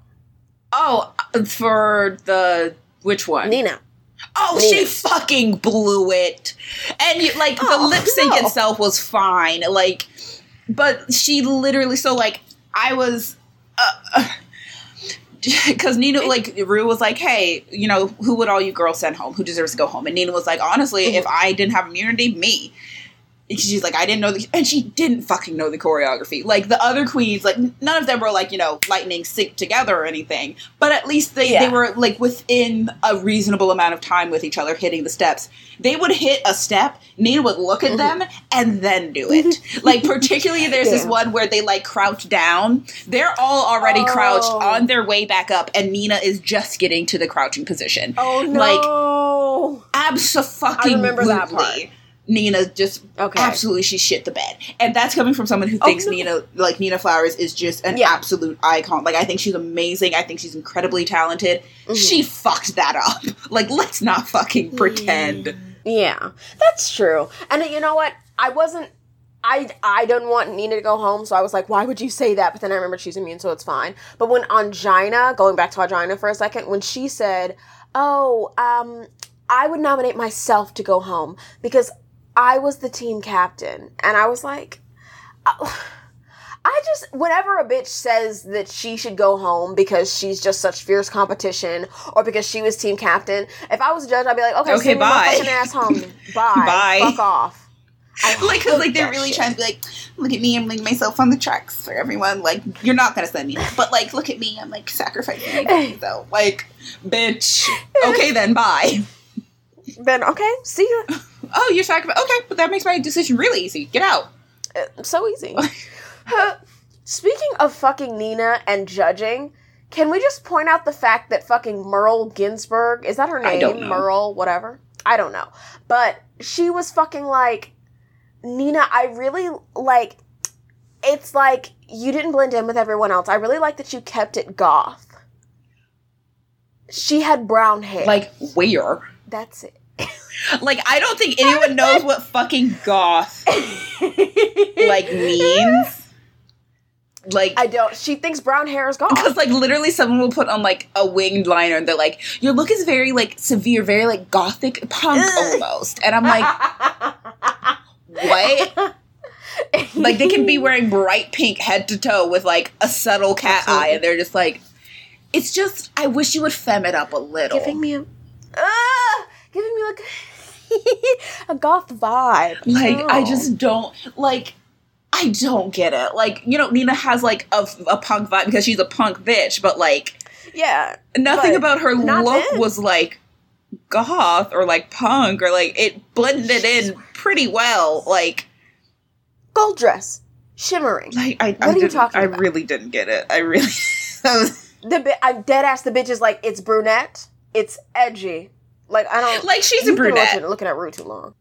Oh, uh, for the which one? Nina. Oh, Nina. she fucking blew it. And you, like Oh, the lip sync no. itself was fine. Like, but she literally so like I was. <laughs> Uh, because Nina, like, Ru was like, hey, you know, who would all you girls send home? Who deserves to go home? And Nina was like, honestly, if I didn't have immunity, me. She's like, I didn't know the, and she didn't fucking know the choreography. Like the other queens, like none of them were like, you know, lightning sync together or anything. But at least they, they were like within a reasonable amount of time with each other hitting the steps. They would hit a step, Nina would look at mm-hmm. them and then do it. <laughs> like particularly there's this one where they like crouch down. They're all already crouched Oh. on their way back up, and Nina is just getting to the crouching position. Oh Like absolutely. I remember that part. Nina just Okay. absolutely she shit the bed, and that's coming from someone who Oh, thinks no. Nina like Nina Flowers is just an Yeah. absolute icon. Like I think she's amazing. I think she's incredibly talented. Mm-hmm. She fucked that up. <laughs> Like let's not fucking pretend. Yeah, that's true. And you know what? I wasn't. I I didn't want Nina to go home, so I was like, why would you say that? But then I remember she's immune, so it's fine. But when Ongina, going back to Ongina for a second, when she said, "Oh, um, I would nominate myself to go home because I was the team captain," and I was like. oh, I just whenever a bitch says that she should go home because she's just such fierce competition or because she was team captain, if I was a judge, I'd be like, okay, Okay, send me my bye. fucking ass home. <laughs> Bye. Bye. Fuck off. I <laughs> Like, cause like they're really shit. trying to be like, look at me, I'm laying myself on the tracks for everyone. Like, you're not gonna send me, but like, look at me, I'm like sacrificing <laughs> my body though. Like, bitch. Okay, then bye. Then okay, see ya. <laughs> Oh, you're sacrificing. Okay, but that makes my decision really easy. Get out. Uh, so easy. <laughs> Huh. Speaking of fucking Nina and judging, can we just point out the fact that fucking Merle Ginsburg is that her name? I don't know. Merle, whatever. I don't know, but she was fucking like Nina. I really like. It's like you didn't blend in with everyone else. I really like that you kept it goth. She had brown hair. Like, where? that's it. Like, I don't think anyone knows what fucking goth like means. Like, I don't. She thinks brown hair is goth. because like literally someone will put on like a winged liner and they're like, your look is very like severe, very like gothic punk almost. And I'm like, what? <laughs> like they can be wearing bright pink head to toe with like a subtle cat Absolutely. eye, and they're just like, it's just. I wish you would fem it up a little. giving me a ah, giving me like <laughs> a goth vibe. Like I just don't like. I don't get it. Like you know, Nina has like a, a punk vibe because she's a punk bitch, but like Yeah. Nothing about her look then. was like goth or like punk or like it blended in pretty well. Like, Gold dress. Shimmering. like I, What I are you talking I about? really didn't get it. I really. <laughs> The bi- I'm dead ass the bitch is like, it's brunette. It's edgy. Like I don't like she's a brunette. Looking, looking at Ru too long.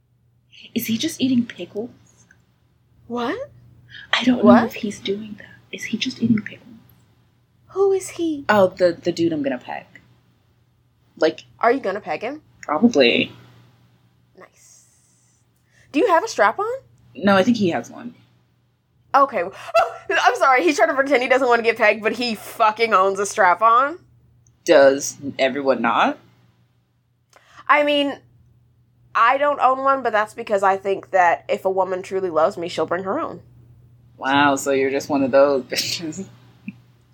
Is he just eating pickles? What? I don't What? know if he's doing that. Is he just eating pickles? Who is he? Oh, the the dude I'm gonna peg. Like Are you gonna peg him? probably. Nice. Do you have a strap on? No, I think he has one. Okay. <laughs> I'm sorry. He's trying to pretend he doesn't want to get pegged, but he fucking owns a strap on. Does everyone not? I mean, I don't own one, but that's because I think that if a woman truly loves me, she'll bring her own. Wow, so you're just one of those <laughs> bitches.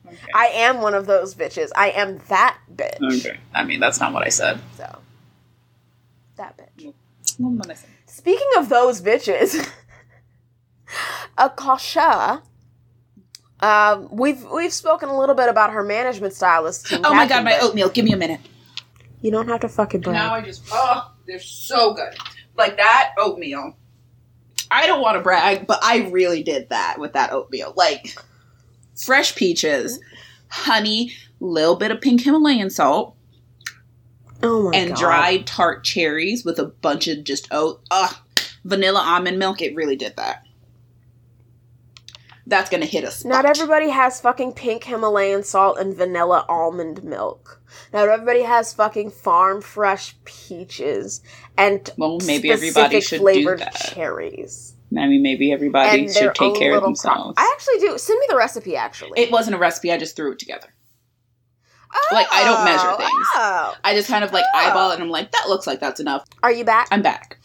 okay. <laughs> I am one of those bitches. I am that bitch. okay. I mean, that's not what I said. So, that bitch. What am Speaking of those bitches, <laughs> Akashia. Um, we've we've spoken a little bit about her management stylist. Team Oh my god, my oatmeal. Give me a minute. You don't have to fucking brag. Now I just oh, they're so good. Like that oatmeal. I don't want to brag, but I really did that with that oatmeal. Like fresh peaches, honey, little bit of pink Himalayan salt, oh my and god. dried tart cherries with a bunch of just oat. Ugh, vanilla almond milk. It really did that. That's gonna hit us. Not everybody has fucking pink Himalayan salt and vanilla almond milk. Not everybody has fucking farm fresh peaches and Well, maybe everybody should do that. cherries. I mean, maybe everybody and should take care of pro- themselves. I actually do. Send me the recipe. Actually, it wasn't a recipe. I just threw it together. like, I don't measure Oh, things. Oh. I just kind of like Oh. eyeball it oh. and I'm like, that looks like that's enough. Are you back? I'm back.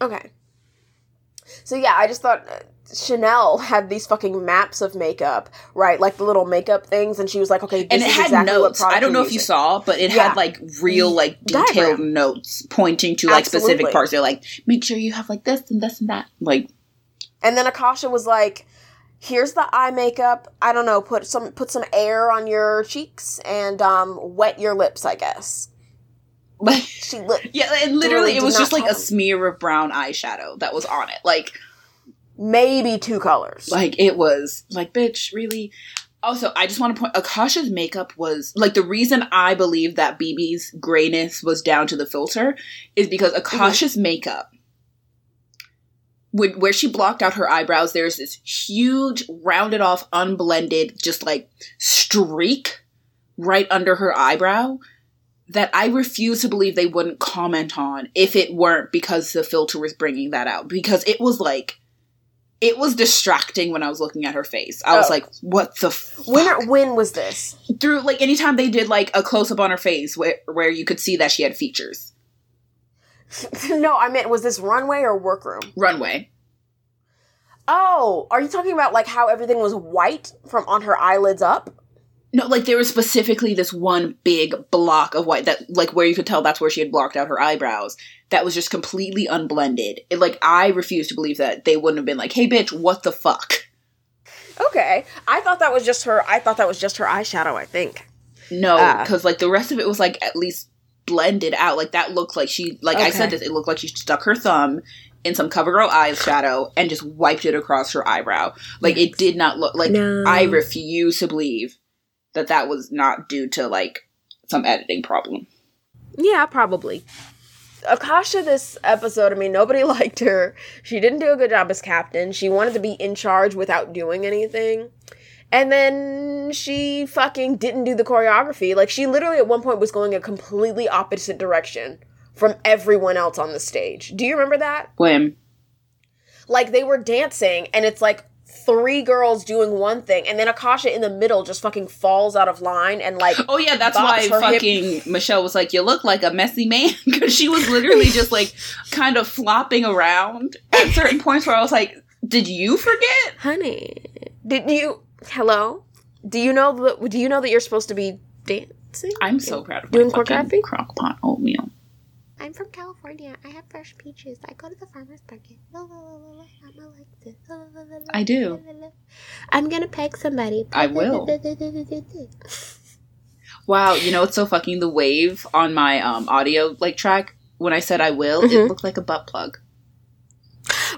Okay. So yeah, I just thought uh, Shannel had these fucking maps of makeup, right? Like the little makeup things, and she was like, "Okay, this and it had exactly notes. I don't know if you saw, but it Yeah. had like real, like detailed Diagram. notes pointing to like specific parts. They're like, make sure you have like this and this and that. Like, And then Akashia was like, "Here's the eye makeup. I don't know. Put some put some air on your cheeks and um, wet your lips. I guess." Like <laughs> She looked. yeah, and literally it was just like a smear of brown eyeshadow that was on it. Like, maybe two colors. like it was like, bitch, really. Also, I just want to point Akashia's makeup was like the reason I believe that BB's grayness was down to the filter is because mm-hmm. Akashia's makeup when, where she blocked out her eyebrows, there's this huge, rounded off, unblended, just like streak right under her eyebrow that I refuse to believe they wouldn't comment on if it weren't because the filter was bringing that out. Because it was like, it was distracting when I was looking at her face. I was Oh. like, what the fuck? when when was this? Through, like, anytime they did, like, a close up on her face where, where you could see that she had features. <laughs> no, I meant was this runway or workroom? Runway. Oh, are you talking about like how everything was white from on her eyelids up? No, like there was specifically this one big block of white that, like, where you could tell that's where she had blocked out her eyebrows. That was just completely unblended. It, like, I refuse to believe that they wouldn't have been like, "Hey, bitch, what the fuck?" Okay, I thought that was just her. I thought that was just her eyeshadow. I think. No, uh, because like the rest of it was like at least blended out. Like that looked like she, like I said this, it looked like she stuck her thumb in some CoverGirl eyeshadow and just wiped it across her eyebrow. Like it did not look like. No. I refuse to believe that that was not due to like some editing problem. Yeah, probably. Akashia, this episode, I mean, nobody <laughs> liked her. She didn't do a good job as captain. She wanted to be in charge without doing anything. And then she fucking didn't do the choreography. Like, she literally at one point was going a completely opposite direction from everyone else on the stage. Do you remember that? When Like, they were dancing, and it's like three girls doing one thing, and then Akashia in the middle just fucking falls out of line and, like, Oh yeah, that's why her fucking Michelle was like, "You look like a messy man," <laughs> because she was literally just like kind of flopping around at certain points where I was like, "Did you forget?" honey did you hello do you know that do you know that you're supposed to be dancing I'm so proud of you." Doing my fucking choreography? crock pot oatmeal. I'm from California. I have fresh peaches. I go to the farmer's market. La, la, la, la, la. I'm like this. I do. I'm gonna peg somebody. I <laughs> will. Wow, you know it's so fucking the wave on my um audio like track when I said I will, Mhm. it looked like a butt plug.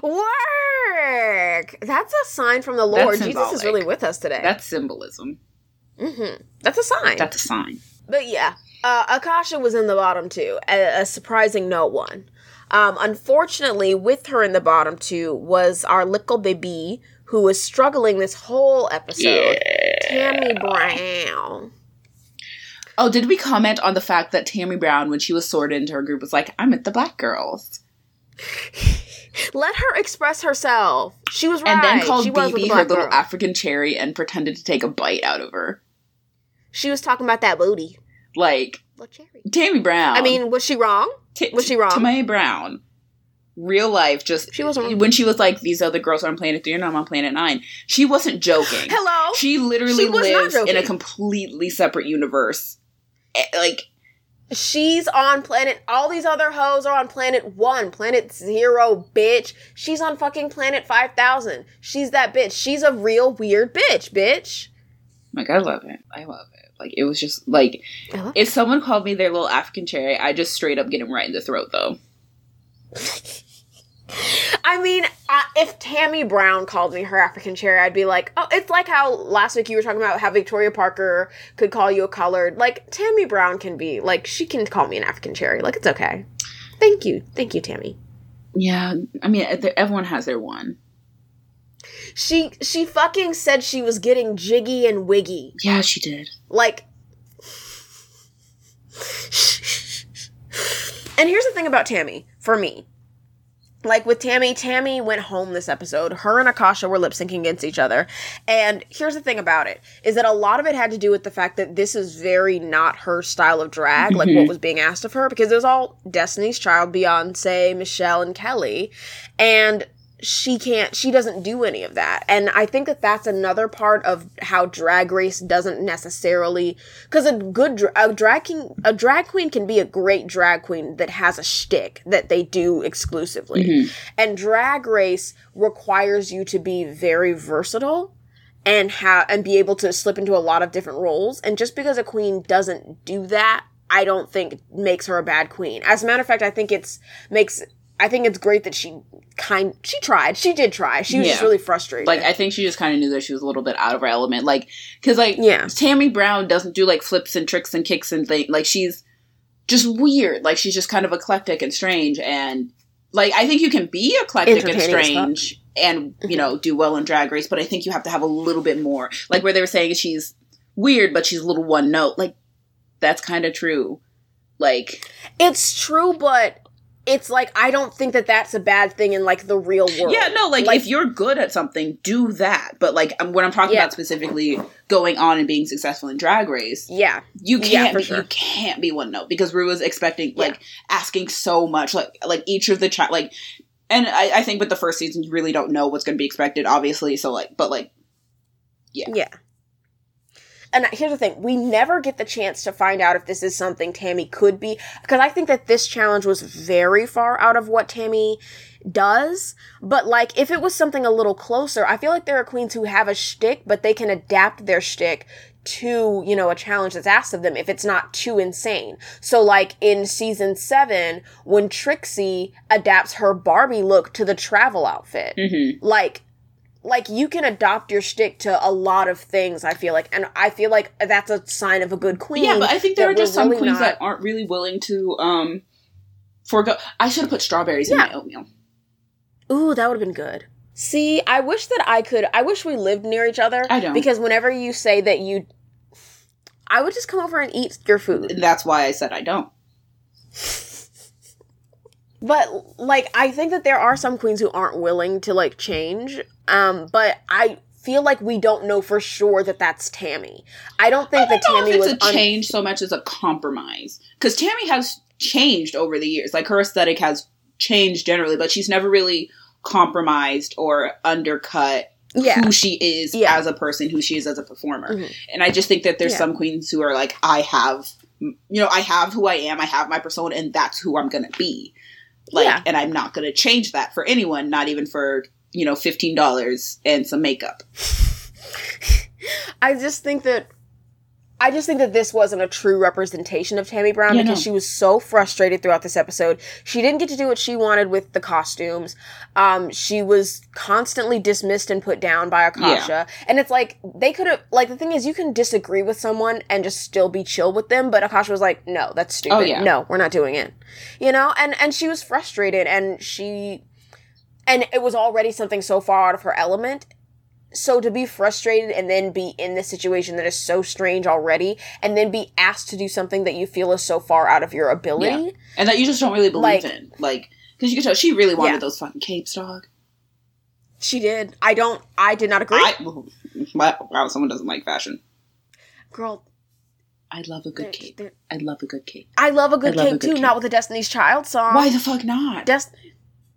Work. That's a sign from the Lord. Jesus is really with us today. That's symbolism. hmm That's a sign. That's a sign. But yeah, uh, Akashia was in the bottom two, a, a surprising no one. Um, unfortunately, with her in the bottom two was our little baby who was struggling this whole episode, Tammy Brown. Oh, did we comment on the fact that Tammy Brown, when she was sorted into her group, was like, "I'm at the black girls," <laughs> Let her express herself. She was right. and then called she was with BB her little girl. African cherry and pretended to take a bite out of her. she was talking about that booty. Like cherry. Tammy Brown. I mean, was she wrong? T- was she wrong? Tammy Brown. Real life, just She wasn't wrong. when she was like, "These other girls are on Planet Three, and I'm on Planet Nine. She wasn't joking. <laughs> Hello. She literally She lives in a completely separate universe. Eh, Like She's on planet. All these other hoes are on planet one, planet zero, bitch. She's on fucking planet five thousand. She's that bitch. She's a real weird bitch, bitch. Like I love it. I love it. Like it was just like if someone called me their little African cherry, I just straight up get him right in the throat though. <laughs> I mean, I, if Tammy Brown called me her African cherry, I'd be like, oh, it's like how last week you were talking about how Victoria Parker could call you a colored. Like Tammy Brown can be like she can call me an African cherry. Like it's okay. Thank you, thank you, Tammy. Yeah, I mean everyone has their one. She she fucking said she was getting jiggy and wiggy. Yeah, she did. Like And here's the thing about Tammy, for me. Like with Tammy, Tammy went home this episode. Her and Akashia were lip syncing against each other. And here's the thing about it is that a lot of it had to do with the fact that this is very not her style of drag, like what mm-hmm. was being asked of her, because it was all Destiny's Child, Beyonce, Michelle, and Kelly. And she can't she doesn't do any of that. And i think that that's another part of how drag race doesn't necessarily because a good a drag king a drag queen can be a great drag queen that has a shtick that they do exclusively. Mm-hmm. And drag race requires you to be very versatile and have and be able to slip into a lot of different roles. And just because a queen doesn't do that i don't think makes her a bad queen. As a matter of fact i think it's makes I think it's great that she kind she tried. She did try. She was just really frustrated. Like I think she just kind of knew that she was a little bit out of her element. Like because like Yeah. Tammy Brown doesn't do like flips and tricks and kicks and things. Like she's just weird. Like she's just kind of eclectic and strange. And like I think you can be eclectic and Entertaining as fuck. strange and you know do well in Drag Race, but I think you have to have a little bit more. Like where they were saying she's weird, but she's a little one note. Like that's kind of true. Like it's true, but it's like I don't think that that's a bad thing in like the real world. Yeah, no, like, Like- if you're good at something, do that. But like um, when I'm talking Yeah. about specifically going on and being successful in Drag Race, Yeah. you can't for be, sure. you can't be one note because Ru was expecting Yeah. like asking so much, like like each of the chat like. And I, I think with the first season, you really don't know what's going to be expected, obviously. So like, but like, yeah, Yeah. And here's the thing, we never get the chance to find out if this is something Tammy could be because I think that this challenge was very far out of what Tammy does, but like if it was something a little closer, I feel like there are queens who have a shtick, but they can adapt their shtick to, you know, a challenge that's asked of them if it's not too insane. So like in season 7 when Trixie adapts her Barbie look to the travel outfit mhm. like like you can adopt your shtick to a lot of things i feel like and i feel like that's a sign of a good queen yeah, but I think there are just some really queens not- that aren't really willing to um forego. I should have put strawberries in my oatmeal. ooh that would have been good see i wish that i could i wish we lived near each other I don't. because whenever you say that you i would just come over and eat your food that's why I said I don't. But like i think that there are some queens who aren't willing to like change um but i feel like we don't know for sure that that's tammy i don't think I that don't know tammy if was it's a un- change so much as a compromise because Tammy has changed over the years. Like her aesthetic has changed generally, but she's never really compromised or undercut yeah who she is Yeah. as a person, who she is as a performer. Mhm. And I just think that there's Yeah. some queens who are like, I have, you know, I have who I am, I have my persona, and that's who I'm gonna be. Like, Yeah. and I'm not gonna change that for anyone, not even for you know fifteen dollars and some makeup. <laughs> I just think that I just think that this wasn't a true representation of Tammy Brown Yeah, because no. she was so frustrated throughout this episode. She didn't get to do what she wanted with the costumes. Um, she was constantly dismissed and put down by Akashia. And it's like they could have like the thing is you can disagree with someone and just still be chill with them, but Akashia was like, No, that's stupid. Oh, yeah. No, we're not doing it. You know? And and she was frustrated and she and it was already something so far out of her element so to be frustrated and then be in this situation that is so strange already and then be asked to do something that you feel is so far out of your ability and that you just don't really believe Like- in, like because you can tell she really wanted Yeah. those fucking capes, dog. she did i don't i did not agree I wow, wow, someone doesn't like fashion. girl I love a good they're- cape. they're- I love a good cape. i love a good I love a cape good too cape. not with a destiny's child song Why the fuck not? Des-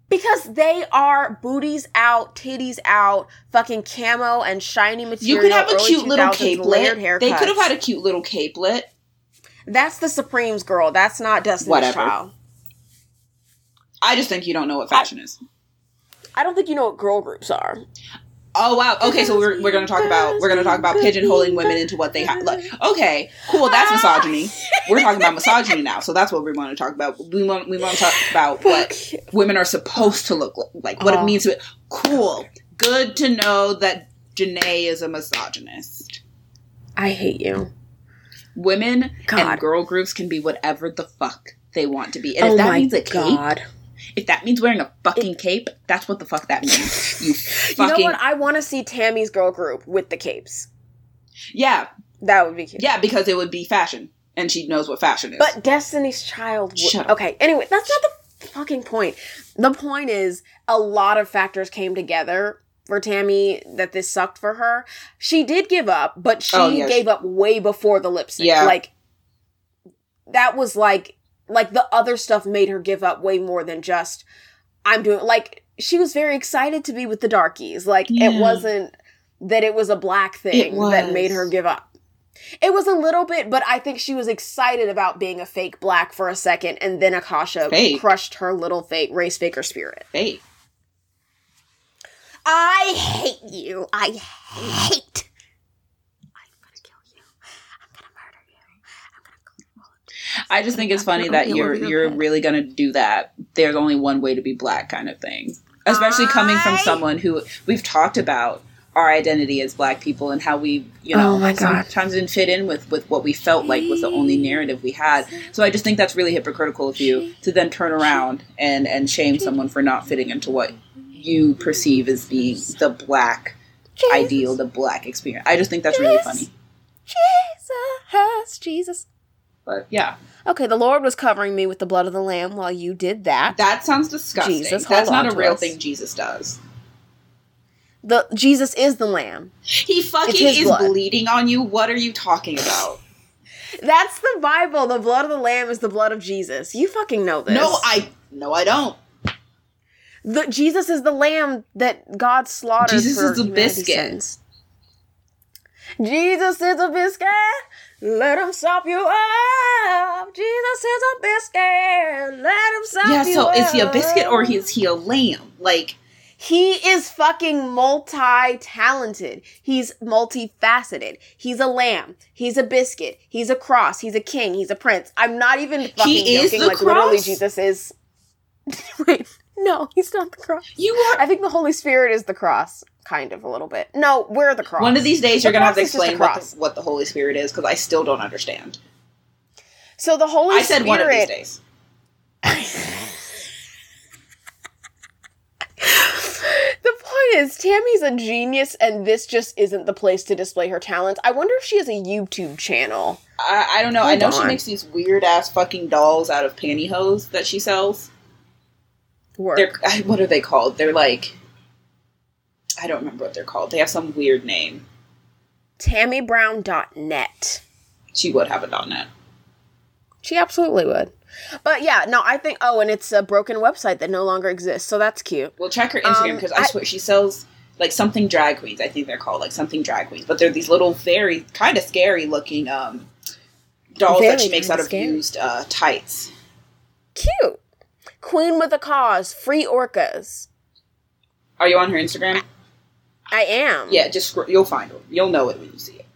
because they are booties out, titties out, fucking camo and shiny material. you could have a cute little capelet. They could have had a cute little capelet. That's the Supremes girl. That's not Destiny's Whatever. Child. I just think you don't know what fashion is. I don't think you know what girl groups are. Oh wow. Okay, so we're, we're gonna talk about we're gonna talk about pigeonholing women into what they have. Like, okay, cool. That's misogyny. We're talking about misogyny now, so that's what we want to talk about. We want we want to talk about what women are supposed to look like, what Oh. it means to. Be cool. Good to know that Janae is a misogynist. I hate you. Women God. and girl groups can be whatever the fuck they want to be, and if oh that my means a god. If that means wearing a fucking cape, that's what the fuck that means. <laughs> You You know what? I want to see Tammy's girl group with the capes. yeah, That would be cute. yeah, because it would be fashion, and she knows what fashion is. But Destiny's Child. would- Shut up. Okay. Anyway, that's not the fucking point. The point is, a lot of factors came together for Tammy that this sucked for her. She did give up, but she Oh, yeah. gave up way before the lip sync. Yeah. Like that was like like the other stuff made her give up way more than just I'm doing like she was very excited to be with the darkies. Like Yeah. it wasn't that it was a black thing that made her give up. It was a little bit, but I think she was excited about being a fake black for a second, and then Akashia Fake. crushed her little fake race faker spirit. hey, I hate you. I hate. I'm gonna kill you. I'm gonna murder you. I'm gonna. I just think it's funny that you're you're really gonna do that. There's only one way to be black, kind of thing. Especially coming from someone who we've talked about our identity as black people and how we, you know, Oh sometimes didn't fit in with with what we felt like was the only narrative we had. So I just think that's really hypocritical of you to then turn around and and shame someone for not fitting into what you perceive as being the black ideal, the black experience. I just think that's really funny. Jesus, Jesus. But yeah, Okay, the Lord was covering me with the blood of the Lamb while you did that. that sounds disgusting. Jesus, that's not a real us. thing Jesus does. The Jesus is the Lamb. He fucking is blood. bleeding on you. What are you talking about? That's the Bible. The blood of the Lamb is the blood of Jesus. You fucking know this. No, I no, I don't. The Jesus is the lamb that God slaughtered. Jesus is a humanity's biscuit. sins. Jesus is a biscuit. Let him sop you up. Jesus is a biscuit. Let him sop Yeah, you so up. Yeah, so is he a biscuit or is he a lamb? Like He is fucking multi-talented. He's multifaceted. He's a lamb. He's a biscuit. He's a cross. He's a king. He's a prince. I'm not even fucking is joking. like literally. Jesus is. <laughs> Wait, no, he's not the cross. you are I think the Holy Spirit is the cross, kind of a little bit. No, we're the cross. one of these days The you're gonna have to cross is just a explain what the, what the Holy Spirit is because I still don't understand. So the Holy Spirit I said Spirit. one of these days. <laughs> The point is, Tammy's a genius, and this just isn't the place to display her talents. I wonder if she has a YouTube channel. I, I don't know. I Hold know she makes these weird ass fucking dolls out of pantyhose that she sells. Work. I- what are they called? They're like I don't remember what they're called. They have some weird name. TammyBrown.net. She would have a .net. She absolutely would. But yeah, no, I think. Oh, and it's a broken website that no longer exists, so that's cute. Well, check her Instagram Um, because I, I- swear she sells like something drag queens. I think they're called like something drag queens, but they're these little very kind of scary looking um dolls that she makes out of scary. used uh, tights. Cute. Queen with a cause. Free orcas. Are you on her Instagram? I am. Yeah, just scr- you'll find her. You'll know it when you see it.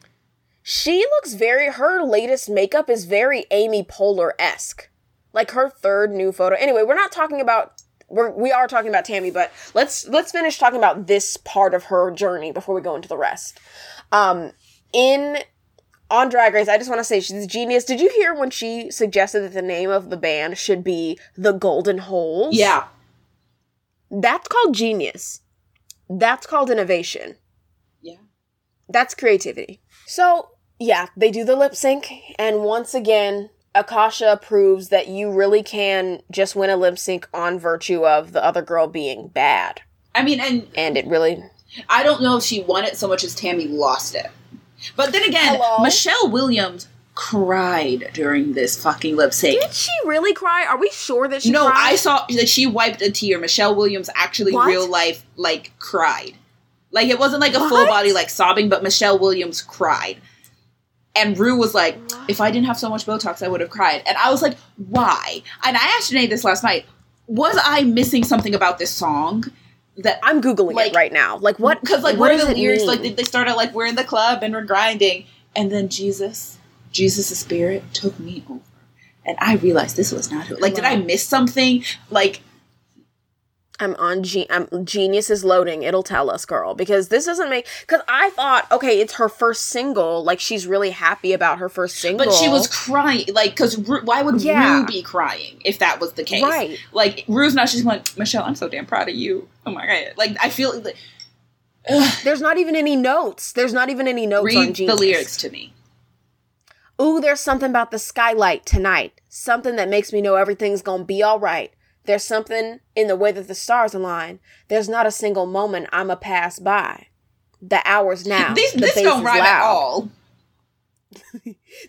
she looks very her latest makeup is very Amy Poehler esque, like her third new photo. Anyway, we're not talking about we're we are talking about Tammy, but let's let's finish talking about this part of her journey before we go into the rest. Um, in on Drag Race, I just want to say she's a genius. Did you hear when she suggested that the name of the band should be the Golden Holes? Yeah. That's called genius. That's called innovation. Yeah. That's creativity. So, yeah, they do the lip sync, and once again, Akashia proves that you really can just win a lip sync on virtue of the other girl being bad. I mean, and And it really. I don't know if she won it so much as Tammy lost it. But then again, Hello? Michelle Williams cried during this fucking lip sync. Did she really cry? Are we sure that she No, cried? I saw that she wiped a tear. Michelle Williams actually What? real life like cried. Like it wasn't like a full body like sobbing, but Michelle Williams cried. And Ru was like, if I didn't have so much Botox, I would have cried. And I was like, why? And I asked Janae this last night. Was I missing something about this song? That I'm googling Like- it right now. Like what? because like what the lyrics? mean? Like they, they started like we're in the club and we're grinding, and then Jesus, Jesus' spirit took me over, and I realized this was not who. Like, did I miss something? Like, I'm on Ge- I'm, Genius is loading. It'll tell us, girl, because this doesn't make. Because I thought, okay, it's her first single. Like she's really happy about her first single. but she was crying. Like, because why would Yeah. Ru be crying if that was the case? Right. Like Ru's not. She's like Michelle. I'm so damn proud of you. Oh my god. Like I feel. Like, ugh, There's not even any notes. There's not even any notes on Genius. the lyrics to me. Ooh, there's something about the skylight tonight. Something that makes me know everything's gonna be alright. There's something in the way that the stars align. There's not a single moment I'ma pass by. The hours now. This the this don't rhyme at all. <laughs>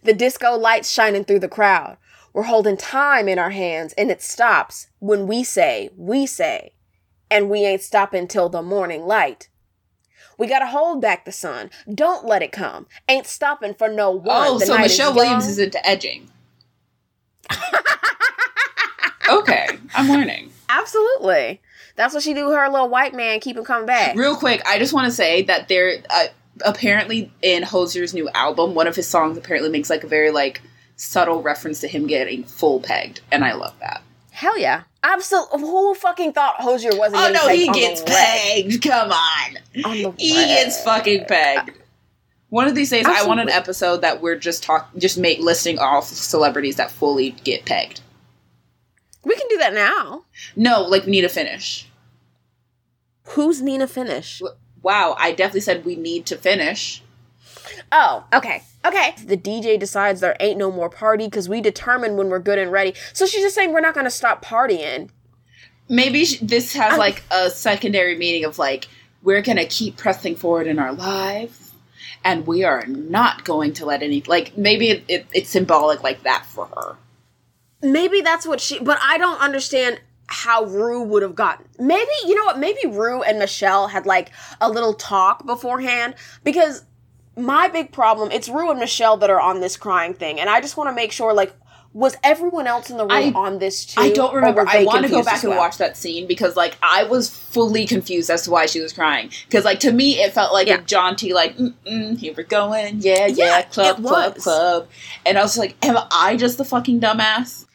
The disco lights shining through the crowd. We're holding time in our hands, and it stops when we say, we say, and we ain't stopping till the morning light. We gotta hold back the sun. Don't let it come. Ain't stopping for no one. Oh, The so Michelle is Williams is into edging. <laughs> okay, I'm learning. Absolutely. That's what she do. Her little white man keep him coming back. Real quick, I just want to say that there, uh, apparently in Hozier's new album, one of his songs apparently makes like a very like subtle reference to him getting full pegged, and I love that. Hell yeah. Absolutely. Who fucking thought Hosier wasn't Oh no, he gets pegged. Come on, On he gets fucking pegged. One of these days, I want an episode that we're just talk, just make listing off celebrities that fully get pegged. We can do that now. No, like we need to finish. Who's Nina Finish? Wow, I definitely said we need to finish. Oh, okay. Okay. The DJ decides there ain't no more party because we determine when we're good and ready. So she's just saying we're not going to stop partying. Maybe sh- this has I'm- like a secondary meaning of like we're gonna keep pressing forward in our lives, and we are not going to let any like maybe it, it, it's symbolic like that for her. Maybe that's what she, but I don't understand how Ru would have gotten. Maybe, you know what? Maybe Ru and Michelle had like a little talk beforehand because my big problem, it's Ru and Michelle that are on this crying thing. And I just want to make sure, like, was everyone else in the room I- on this too? I don't remember. I want to go back as and watch that scene because like I was fully confused as to why she was crying. Because like to me, it felt like Yeah. a jaunty Like mm-mm, here we're going, yeah, yeah, Yeah, club, club, club, and I was like, am I just the fucking dumbass?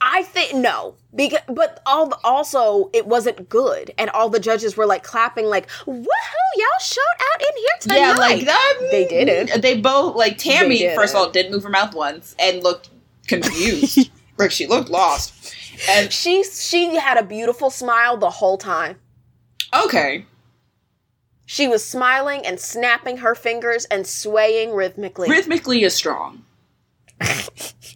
I think no, because but all also it wasn't good, and all the judges were like clapping, like "Woohoo! Y'all showed out in here tonight." Yeah, like that. They didn't. They both like Tammy. First of all, didn't move her mouth once and looked confused. <laughs> like she looked lost. And She she had a beautiful smile the whole time. okay, She was smiling and snapping her fingers and swaying rhythmically. rhythmically is strong, <laughs>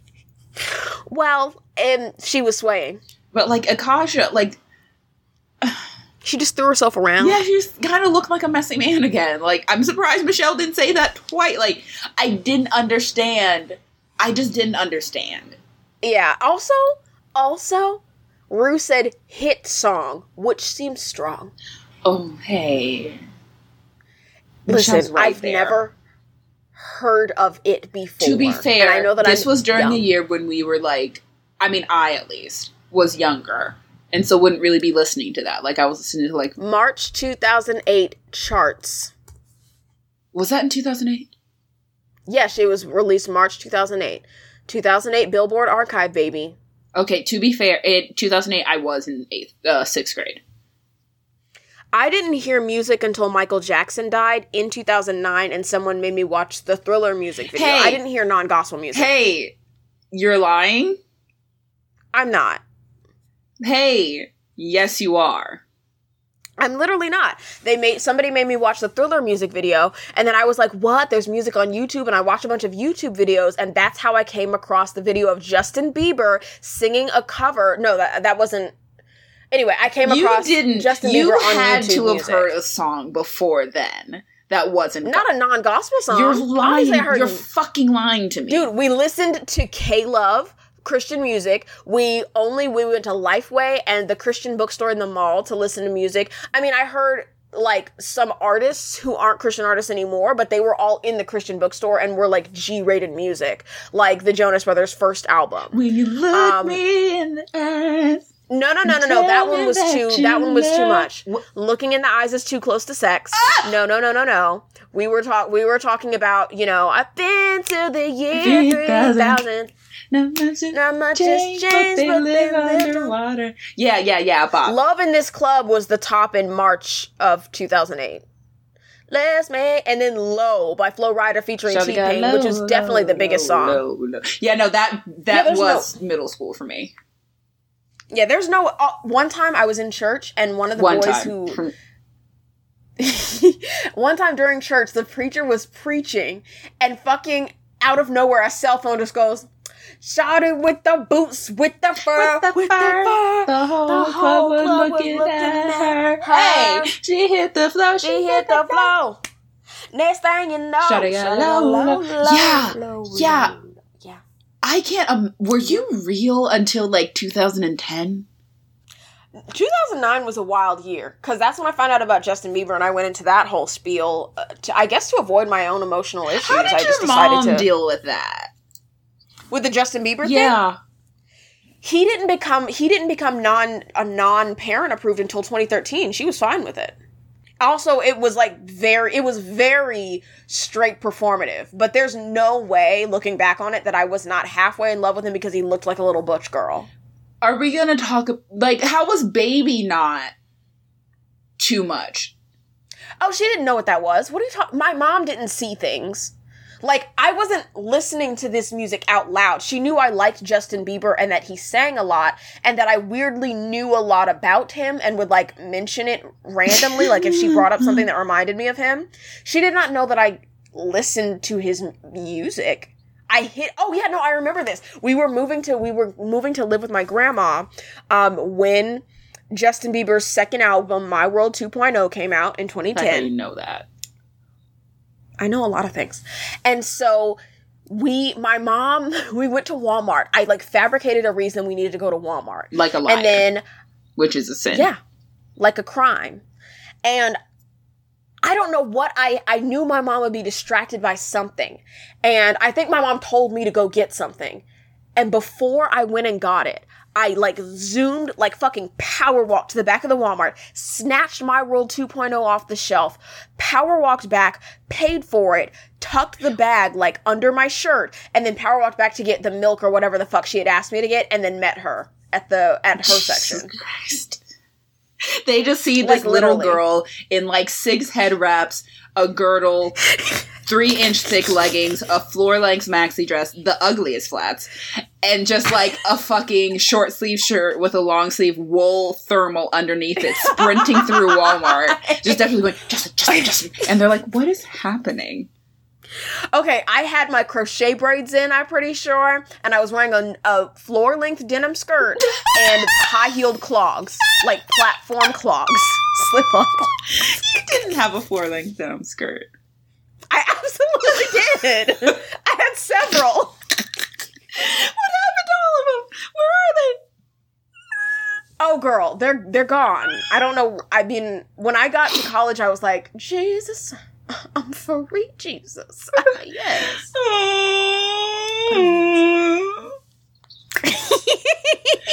well, and she was swaying. but like Akashia, like She just threw herself around. yeah, she kind of looked like a messy man again. Like I'm surprised Michelle didn't say that twice. Like I didn't understand. I just didn't understand. Yeah. Also, also, Ru said hit song, which seems strong. Oh hey, Listen, right I've there. never heard of it before. To be fair, and I know that this I'm was during young. the year when we were like, I mean, I at least was younger, and so wouldn't really be listening to that. Like I was listening to like, March 2008 charts. was that in two thousand eight? Yes, it was released March 2008. 2008 Billboard Archive, baby. Okay, to be fair, in 2008 I was in eighth, uh, sixth grade. I didn't hear music until Michael Jackson died in 2009, and someone made me watch the Thriller music video. Hey. I didn't hear non gospel music. Hey, you're lying. I'm not. Hey, yes, you are. I'm literally not. They made somebody made me watch the Thriller music video, and then I was like, "What? There's music on YouTube." And I watched a bunch of YouTube videos, and that's how I came across the video of Justin Bieber singing a cover. No, that that wasn't. Anyway, I came You across didn't. Justin you Bieber on had YouTube to have music. heard a song before then. That wasn't. Not a non-gospel song. You're lying. You're fucking lying to me, Dude, we listened to K Love Christian music. We only we went to Lifeway and the Christian bookstore in the mall to listen to music. I mean, I heard like some artists who aren't Christian artists anymore, but they were all in the Christian bookstore and were like G-rated music, like the Jonas Brothers' first album. When you look Um, me in the eyes. No, no, no, no, no. That one was too. That one was too much. Looking in the eyes is too close to sex. Ah! No, no, no, no, no. We were talk. We were talking about. You know, I've been to the year 3000. three thousand. Not much has Not much has changed, changed, but they but live they live underwater. Yeah, yeah, yeah, Bob. Love in this club was the top in March of 2008. Let's make and then Low by Flo Rida featuring T Pain, which is low, definitely the biggest low, song. low, low. Yeah, no, that that there's was middle school for me. Yeah, there's no. Uh, one time I was in church and one of the One boys time. who <laughs> one time during church, the preacher was preaching, and fucking out of nowhere, a cell phone just goes, "Shouted with the boots, with the fur, With the fur, the whole, The club whole was club was looking, looking at her. her. Hey, she hit the flow. She, She hit the flow. Next thing you know, Shawty got shawty got low, low. Yeah, low, yeah. low, yeah. I can't. Um, were you real until like 2010? 2009 was a wild year because that's when I found out about Justin Bieber, and I went into that whole spiel. Uh, to, I guess to avoid my own emotional issues, How did I just your decided mom to deal with that? with the Justin Bieber thing. Yeah. he didn't become he didn't become non a non parent approved until 2013. She was fine with it. Also, it was like very it was very straight performative. But there's no way looking back on it that I was not halfway in love with him because he looked like a little butch girl. Are we gonna talk like how was baby not too much? Oh, she didn't know what that was. What are you talking? My mom didn't see things. Like I wasn't listening to this music out loud. She knew I liked Justin Bieber and that he sang a lot and that I weirdly knew a lot about him and would like mention it randomly like if she brought up something that <laughs> reminded me of him. She did not know that I listened to his music. I hit Oh yeah, no, I remember this. We were moving to we were moving to live with my grandma um when Justin Bieber's second album My World 2.0 came out in I 2010. didn't know that. I know a lot of things. And so we my mom <laughs> we went to Walmart. I like fabricated a reason we needed to go to Walmart. Like a liar, And then which is a sin. yeah, like a crime. And I don't know what I I knew my mom would be distracted by something. And I think my mom told me to go get something. And before I went and got it, I like zoomed, like fucking power walked to the back of the Walmart, snatched my World 2.0 off the shelf, power walked back, paid for it, tucked the bag like under my shirt, and then power walked back to get the milk or whatever the fuck she had asked me to get, and then met her at the at her section. Christ. They just see Like, this little literally. girl in like six head wraps, a girdle, <laughs> three inch thick leggings, a floor length maxi dress, the ugliest flats, and just like a fucking short sleeve shirt with a long sleeve wool thermal underneath it, sprinting through <laughs> Walmart. Just definitely going, Justin, Justin, <laughs> Justin. And they're like, what is happening? Okay, I had my crochet braids in, I'm pretty sure, and I was wearing a, a floor length denim skirt and high heeled clogs, like platform clogs, <laughs> slip on. You didn't have a floor length denim skirt. I absolutely did. I had several. <laughs> What happened to all of them? Where are they? Oh, girl, they're they're gone. I don't know. I mean, when I got to college, I was like, Jesus, I'm free, Jesus. <laughs> yes.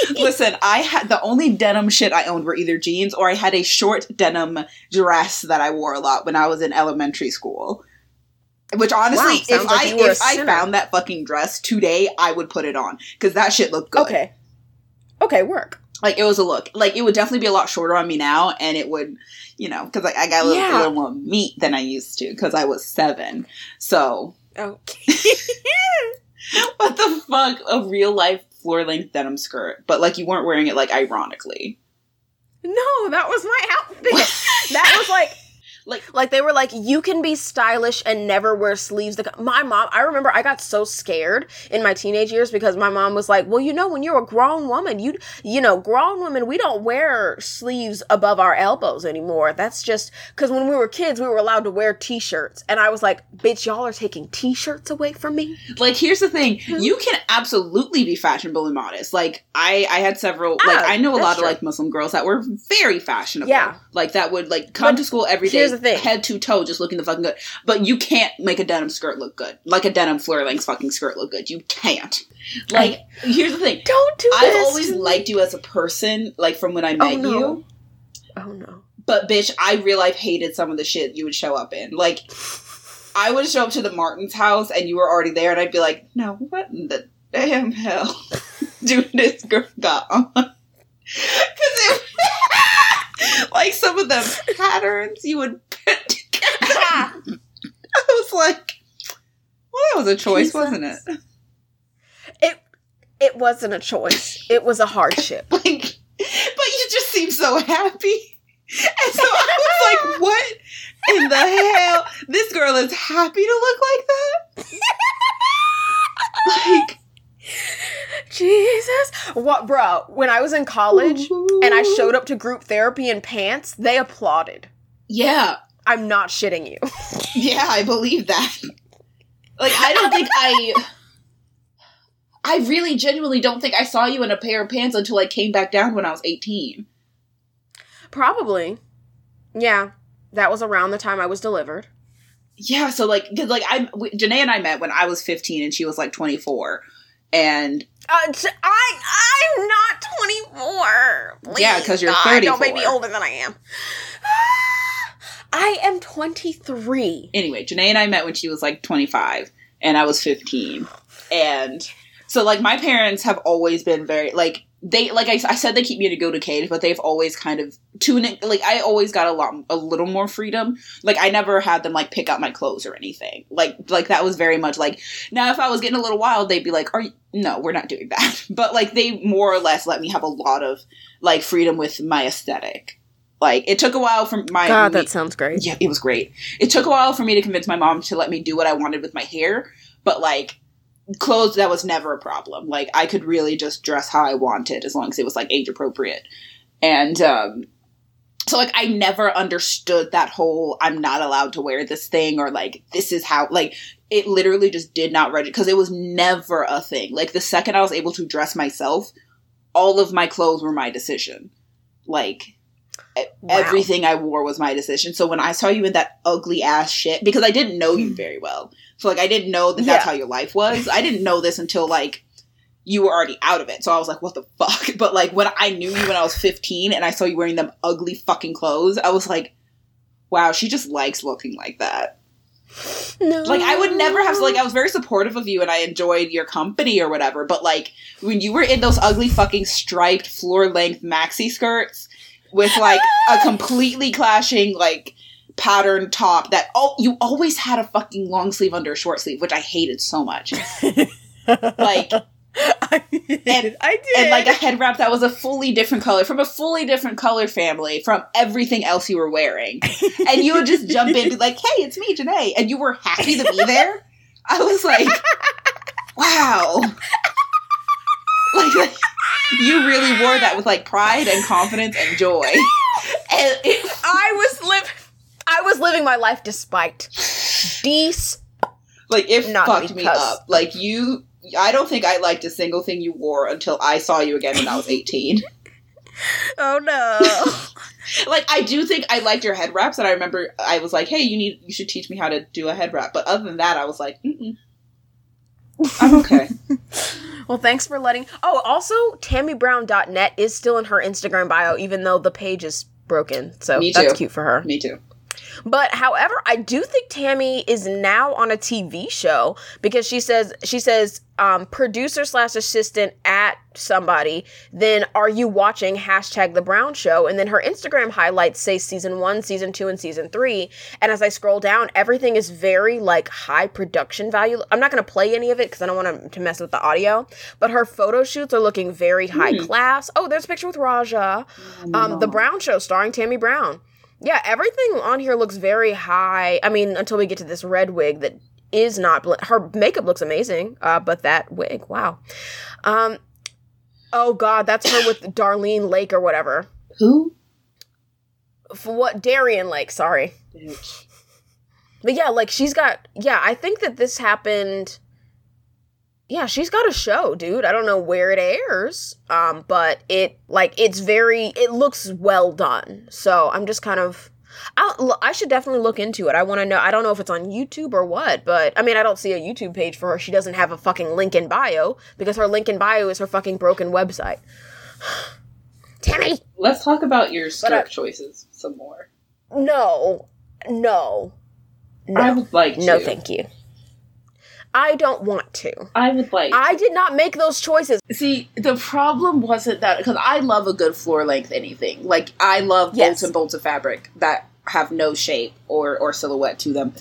<laughs> Listen, I had the only denim shit I owned were either jeans or I had a short denim dress that I wore a lot when I was in elementary school. Which honestly, Wow, if like I you were a if I found that fucking dress today, I would put it on because that shit looked good. Okay. Okay, work. Like it was a look. Like it would definitely be a lot shorter on me now, and it would, you know, because like I got a little, Yeah. a little more meat than I used to because I was seven. So Okay. <laughs> <laughs> what the fuck? A real life floor length denim skirt, but like you weren't wearing it like ironically. no, that was my outfit. <laughs> that was like Like like they were like you can be stylish and never wear sleeves. My mom i remember i got so scared in my teenage years because my mom was like well you know when you're a grown woman you you know grown women we don't wear sleeves above our elbows anymore. That's just because when we were kids we were allowed to wear t-shirts. And i was like bitch y'all are taking t-shirts away from me? Like here's the thing. You can absolutely be fashionable and modest. Like i i had several like Ah, i know a lot of like muslim girls that were very fashionable. Yeah. like that would like come But to school every day the thing. head to toe just looking the fucking good but you can't make a denim skirt look good like a denim flare length fucking skirt look good you can't like here's the thing don't do this. i've always liked you as a person like from when i oh, met no. you oh no but bitch i real life hated some of the shit you would show up in like I would show up to the Martin's house and you were already there, and I'd be like, "No, what in the damn hell, <laughs> dude? This girl got on." <laughs> Because it, <laughs> like some of the patterns you would together, <laughs> I was like, "Well, that was a choice, wasn't it?" it it wasn't a choice it was a hardship <laughs> Like, but you just seem so happy, and so I was like, <laughs> "What in the hell? This girl is happy to look like that." Like, Jesus. What, bro? When I was in college and I showed up to group therapy in pants, they applauded. Yeah, I'm not shitting you. <laughs> yeah, I believe that. Like, I don't think I. I really genuinely don't think I saw you in a pair of pants until I came back down when I was 18. Probably. Yeah. That was around the time I was delivered. Yeah, so like, cause like I, Janae and I met when I was 15 and she was like 24. And Uh, t- I I'm not 24. Yeah, because you're God, Don't make me older than I am. I am 23. anyway, Janae and I met when she was like 25 and I was 15. And so like my parents have always been very like they like I, I said they keep me in a to cage, but they've always kind of tuning like I always got a lot a little more freedom. Like I never had them like pick out my clothes or anything. Like like that was very much like now if I was getting a little wild, they'd be like, "Are you no, we're not doing that." <laughs> But like they more or less let me have a lot of like freedom with my aesthetic. Like it took a while for my God, me- that sounds great. yeah, it was great. It took a while for me to convince my mom to let me do what I wanted with my hair, but like clothes that was never a problem. Like I could really just dress how I wanted as long as it was like age appropriate. And um so like I never understood that whole I'm not allowed to wear this thing or like this is how like it literally just did not register because it was never a thing. Like the second I was able to dress myself, all of my clothes were my decision. Like Wow. everything I wore was my decision. So when I saw you in that ugly ass shit, because I didn't know you hmm. very well, so like I didn't know that that's Yeah. how your life was. I didn't know this until like you were already out of it. So I was like, what the fuck? <laughs> But like when I knew you when I was 15 and I saw you wearing them ugly fucking clothes, I was like, wow, she just likes looking like that. No. Like I would never have like I was very supportive of you and I enjoyed your company or whatever, but like when you were in those ugly fucking striped floor length maxi skirts with like a completely clashing like pattern top that oh you always had a fucking long sleeve under a short sleeve, which I hated so much. <laughs> like I did. And- I did. and like a head wrap that was a fully different color from a fully different color family from everything else you were wearing. And you would just jump in and be like, hey, it's me, Janae. And you were happy to be there. I was like, <laughs> wow. Like, like, you really wore that with like pride and confidence and joy. And it, I was living. I was living my life despite. Des. like it Not fucked me up. Like you I don't think I liked a single thing you wore until I saw you again when I was 18. <laughs> Oh no. <laughs> like I do think I liked your head wraps, and I remember I was like, "Hey, you need you should teach me how to do a head wrap." But other than that, I was like, Mm-mm. "I'm okay." <laughs> well, thanks for letting. Oh, also, TammyBrown.net is still in her Instagram bio, even though the page is broken. So Me that's cute for her. me too. But however, I do think Tammy is now on a TV show because she says she says um, producer slash assistant at somebody. Then are you watching hashtag the Brown Show? And then her Instagram highlights say season one, season two, and season three. And as I scroll down, everything is very like high production value. I'm not gonna play any of it because I don't want to mess with the audio. But her photo shoots are looking very high class. Oh, there's a picture with Raja. Um, the Brown Show starring Tammy Brown. Yeah, everything on here looks very high. I mean, until we get to this red wig that is not bl- her makeup looks amazing, uh, but that wig, wow. Um, oh God, that's her with <coughs> Darlene Lake or whatever. Who? For what Darienne Lake? Sorry, but yeah, like she's got. Yeah, I think that this happened. Yeah, she's got a show, dude. I don't know where it airs, um, but it like it's very. It looks well done. So I'm just kind of. I'll, I should definitely look into it. I want to know. I don't know if it's on YouTube or what, but I mean, I don't see a YouTube page for her. She doesn't have a fucking link in bio because her link in bio is her fucking broken website. <sighs> Tammy, Let's talk about your skirt I- choices some more. no, no, no, I would like no, to. thank you. I don't want to. I would like. I did not make those choices. See, the problem wasn't that because I love a good floor length anything. Like I love bolts and bolts of fabric that have no shape or or silhouette to them.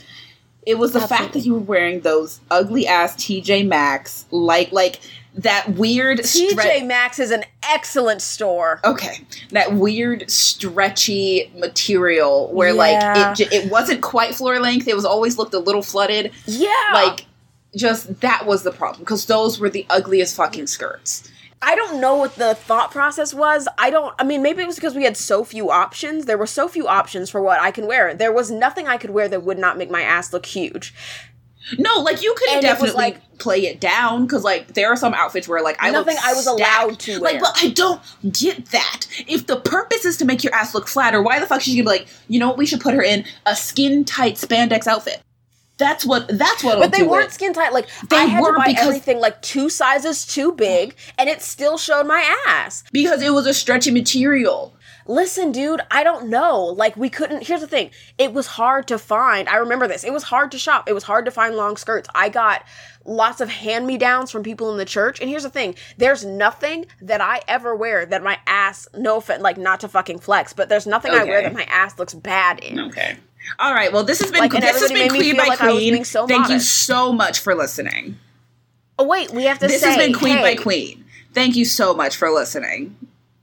It was the fact that you were wearing those ugly ass TJ Maxx, like like that weird TJ stre- Maxx is an excellent store. Okay, that weird stretchy material where Yeah. like it it wasn't quite floor length. It was always looked a little flooded. Yeah, Like just that was the problem because those were the ugliest fucking skirts. I don't know what the thought process was. I don't. I mean, maybe it was because we had so few options. There were so few options for what I can wear. There was nothing I could wear that would not make my ass look huge. No, like you could And definitely like- play it down because like there are some outfits where like I Nothing I was stacked. allowed to Like, but I don't get that. If the purpose is to make your ass look flatter, why the fuck should you be like, you know what? We should put her in a skin tight spandex outfit. That's what. That's what. But they weren't skin tight. Like They I had to buy everything like two sizes too big, and it still showed my ass. because it was a stretchy material. Listen, dude, I don't know. Like, we couldn't. Here's the thing it was hard to find. I remember this. It was hard to shop. It was hard to find long skirts. I got lots of hand me downs from people in the church. And here's the thing there's nothing that I ever wear that my ass, no offense, like, not to fucking flex, but there's nothing I wear that my ass looks bad in. Okay. All right. Well, this has been Like, this has been Queen by like Queen. so Thank you so much for listening. Oh, wait, we have to This say. has been Queen by Queen. Thank you so much for listening.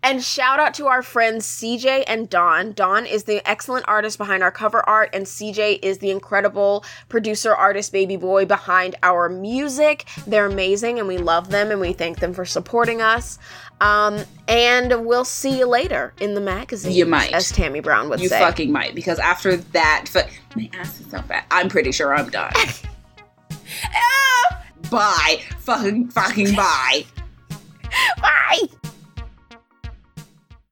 And shout out to our friends CJ and Dawn. Dawn is the excellent artist behind our cover art, and CJ is the incredible producer, artist, baby boy behind our music. They're amazing, and we love them, and we thank them for supporting us. Um, and we'll see you later in the magazine. You might. as Tammy Brown would You say. You fucking might because after that, fu- my ass is so fat. I'm pretty sure I'm done. <laughs> bye. Fucking fucking bye. Bye.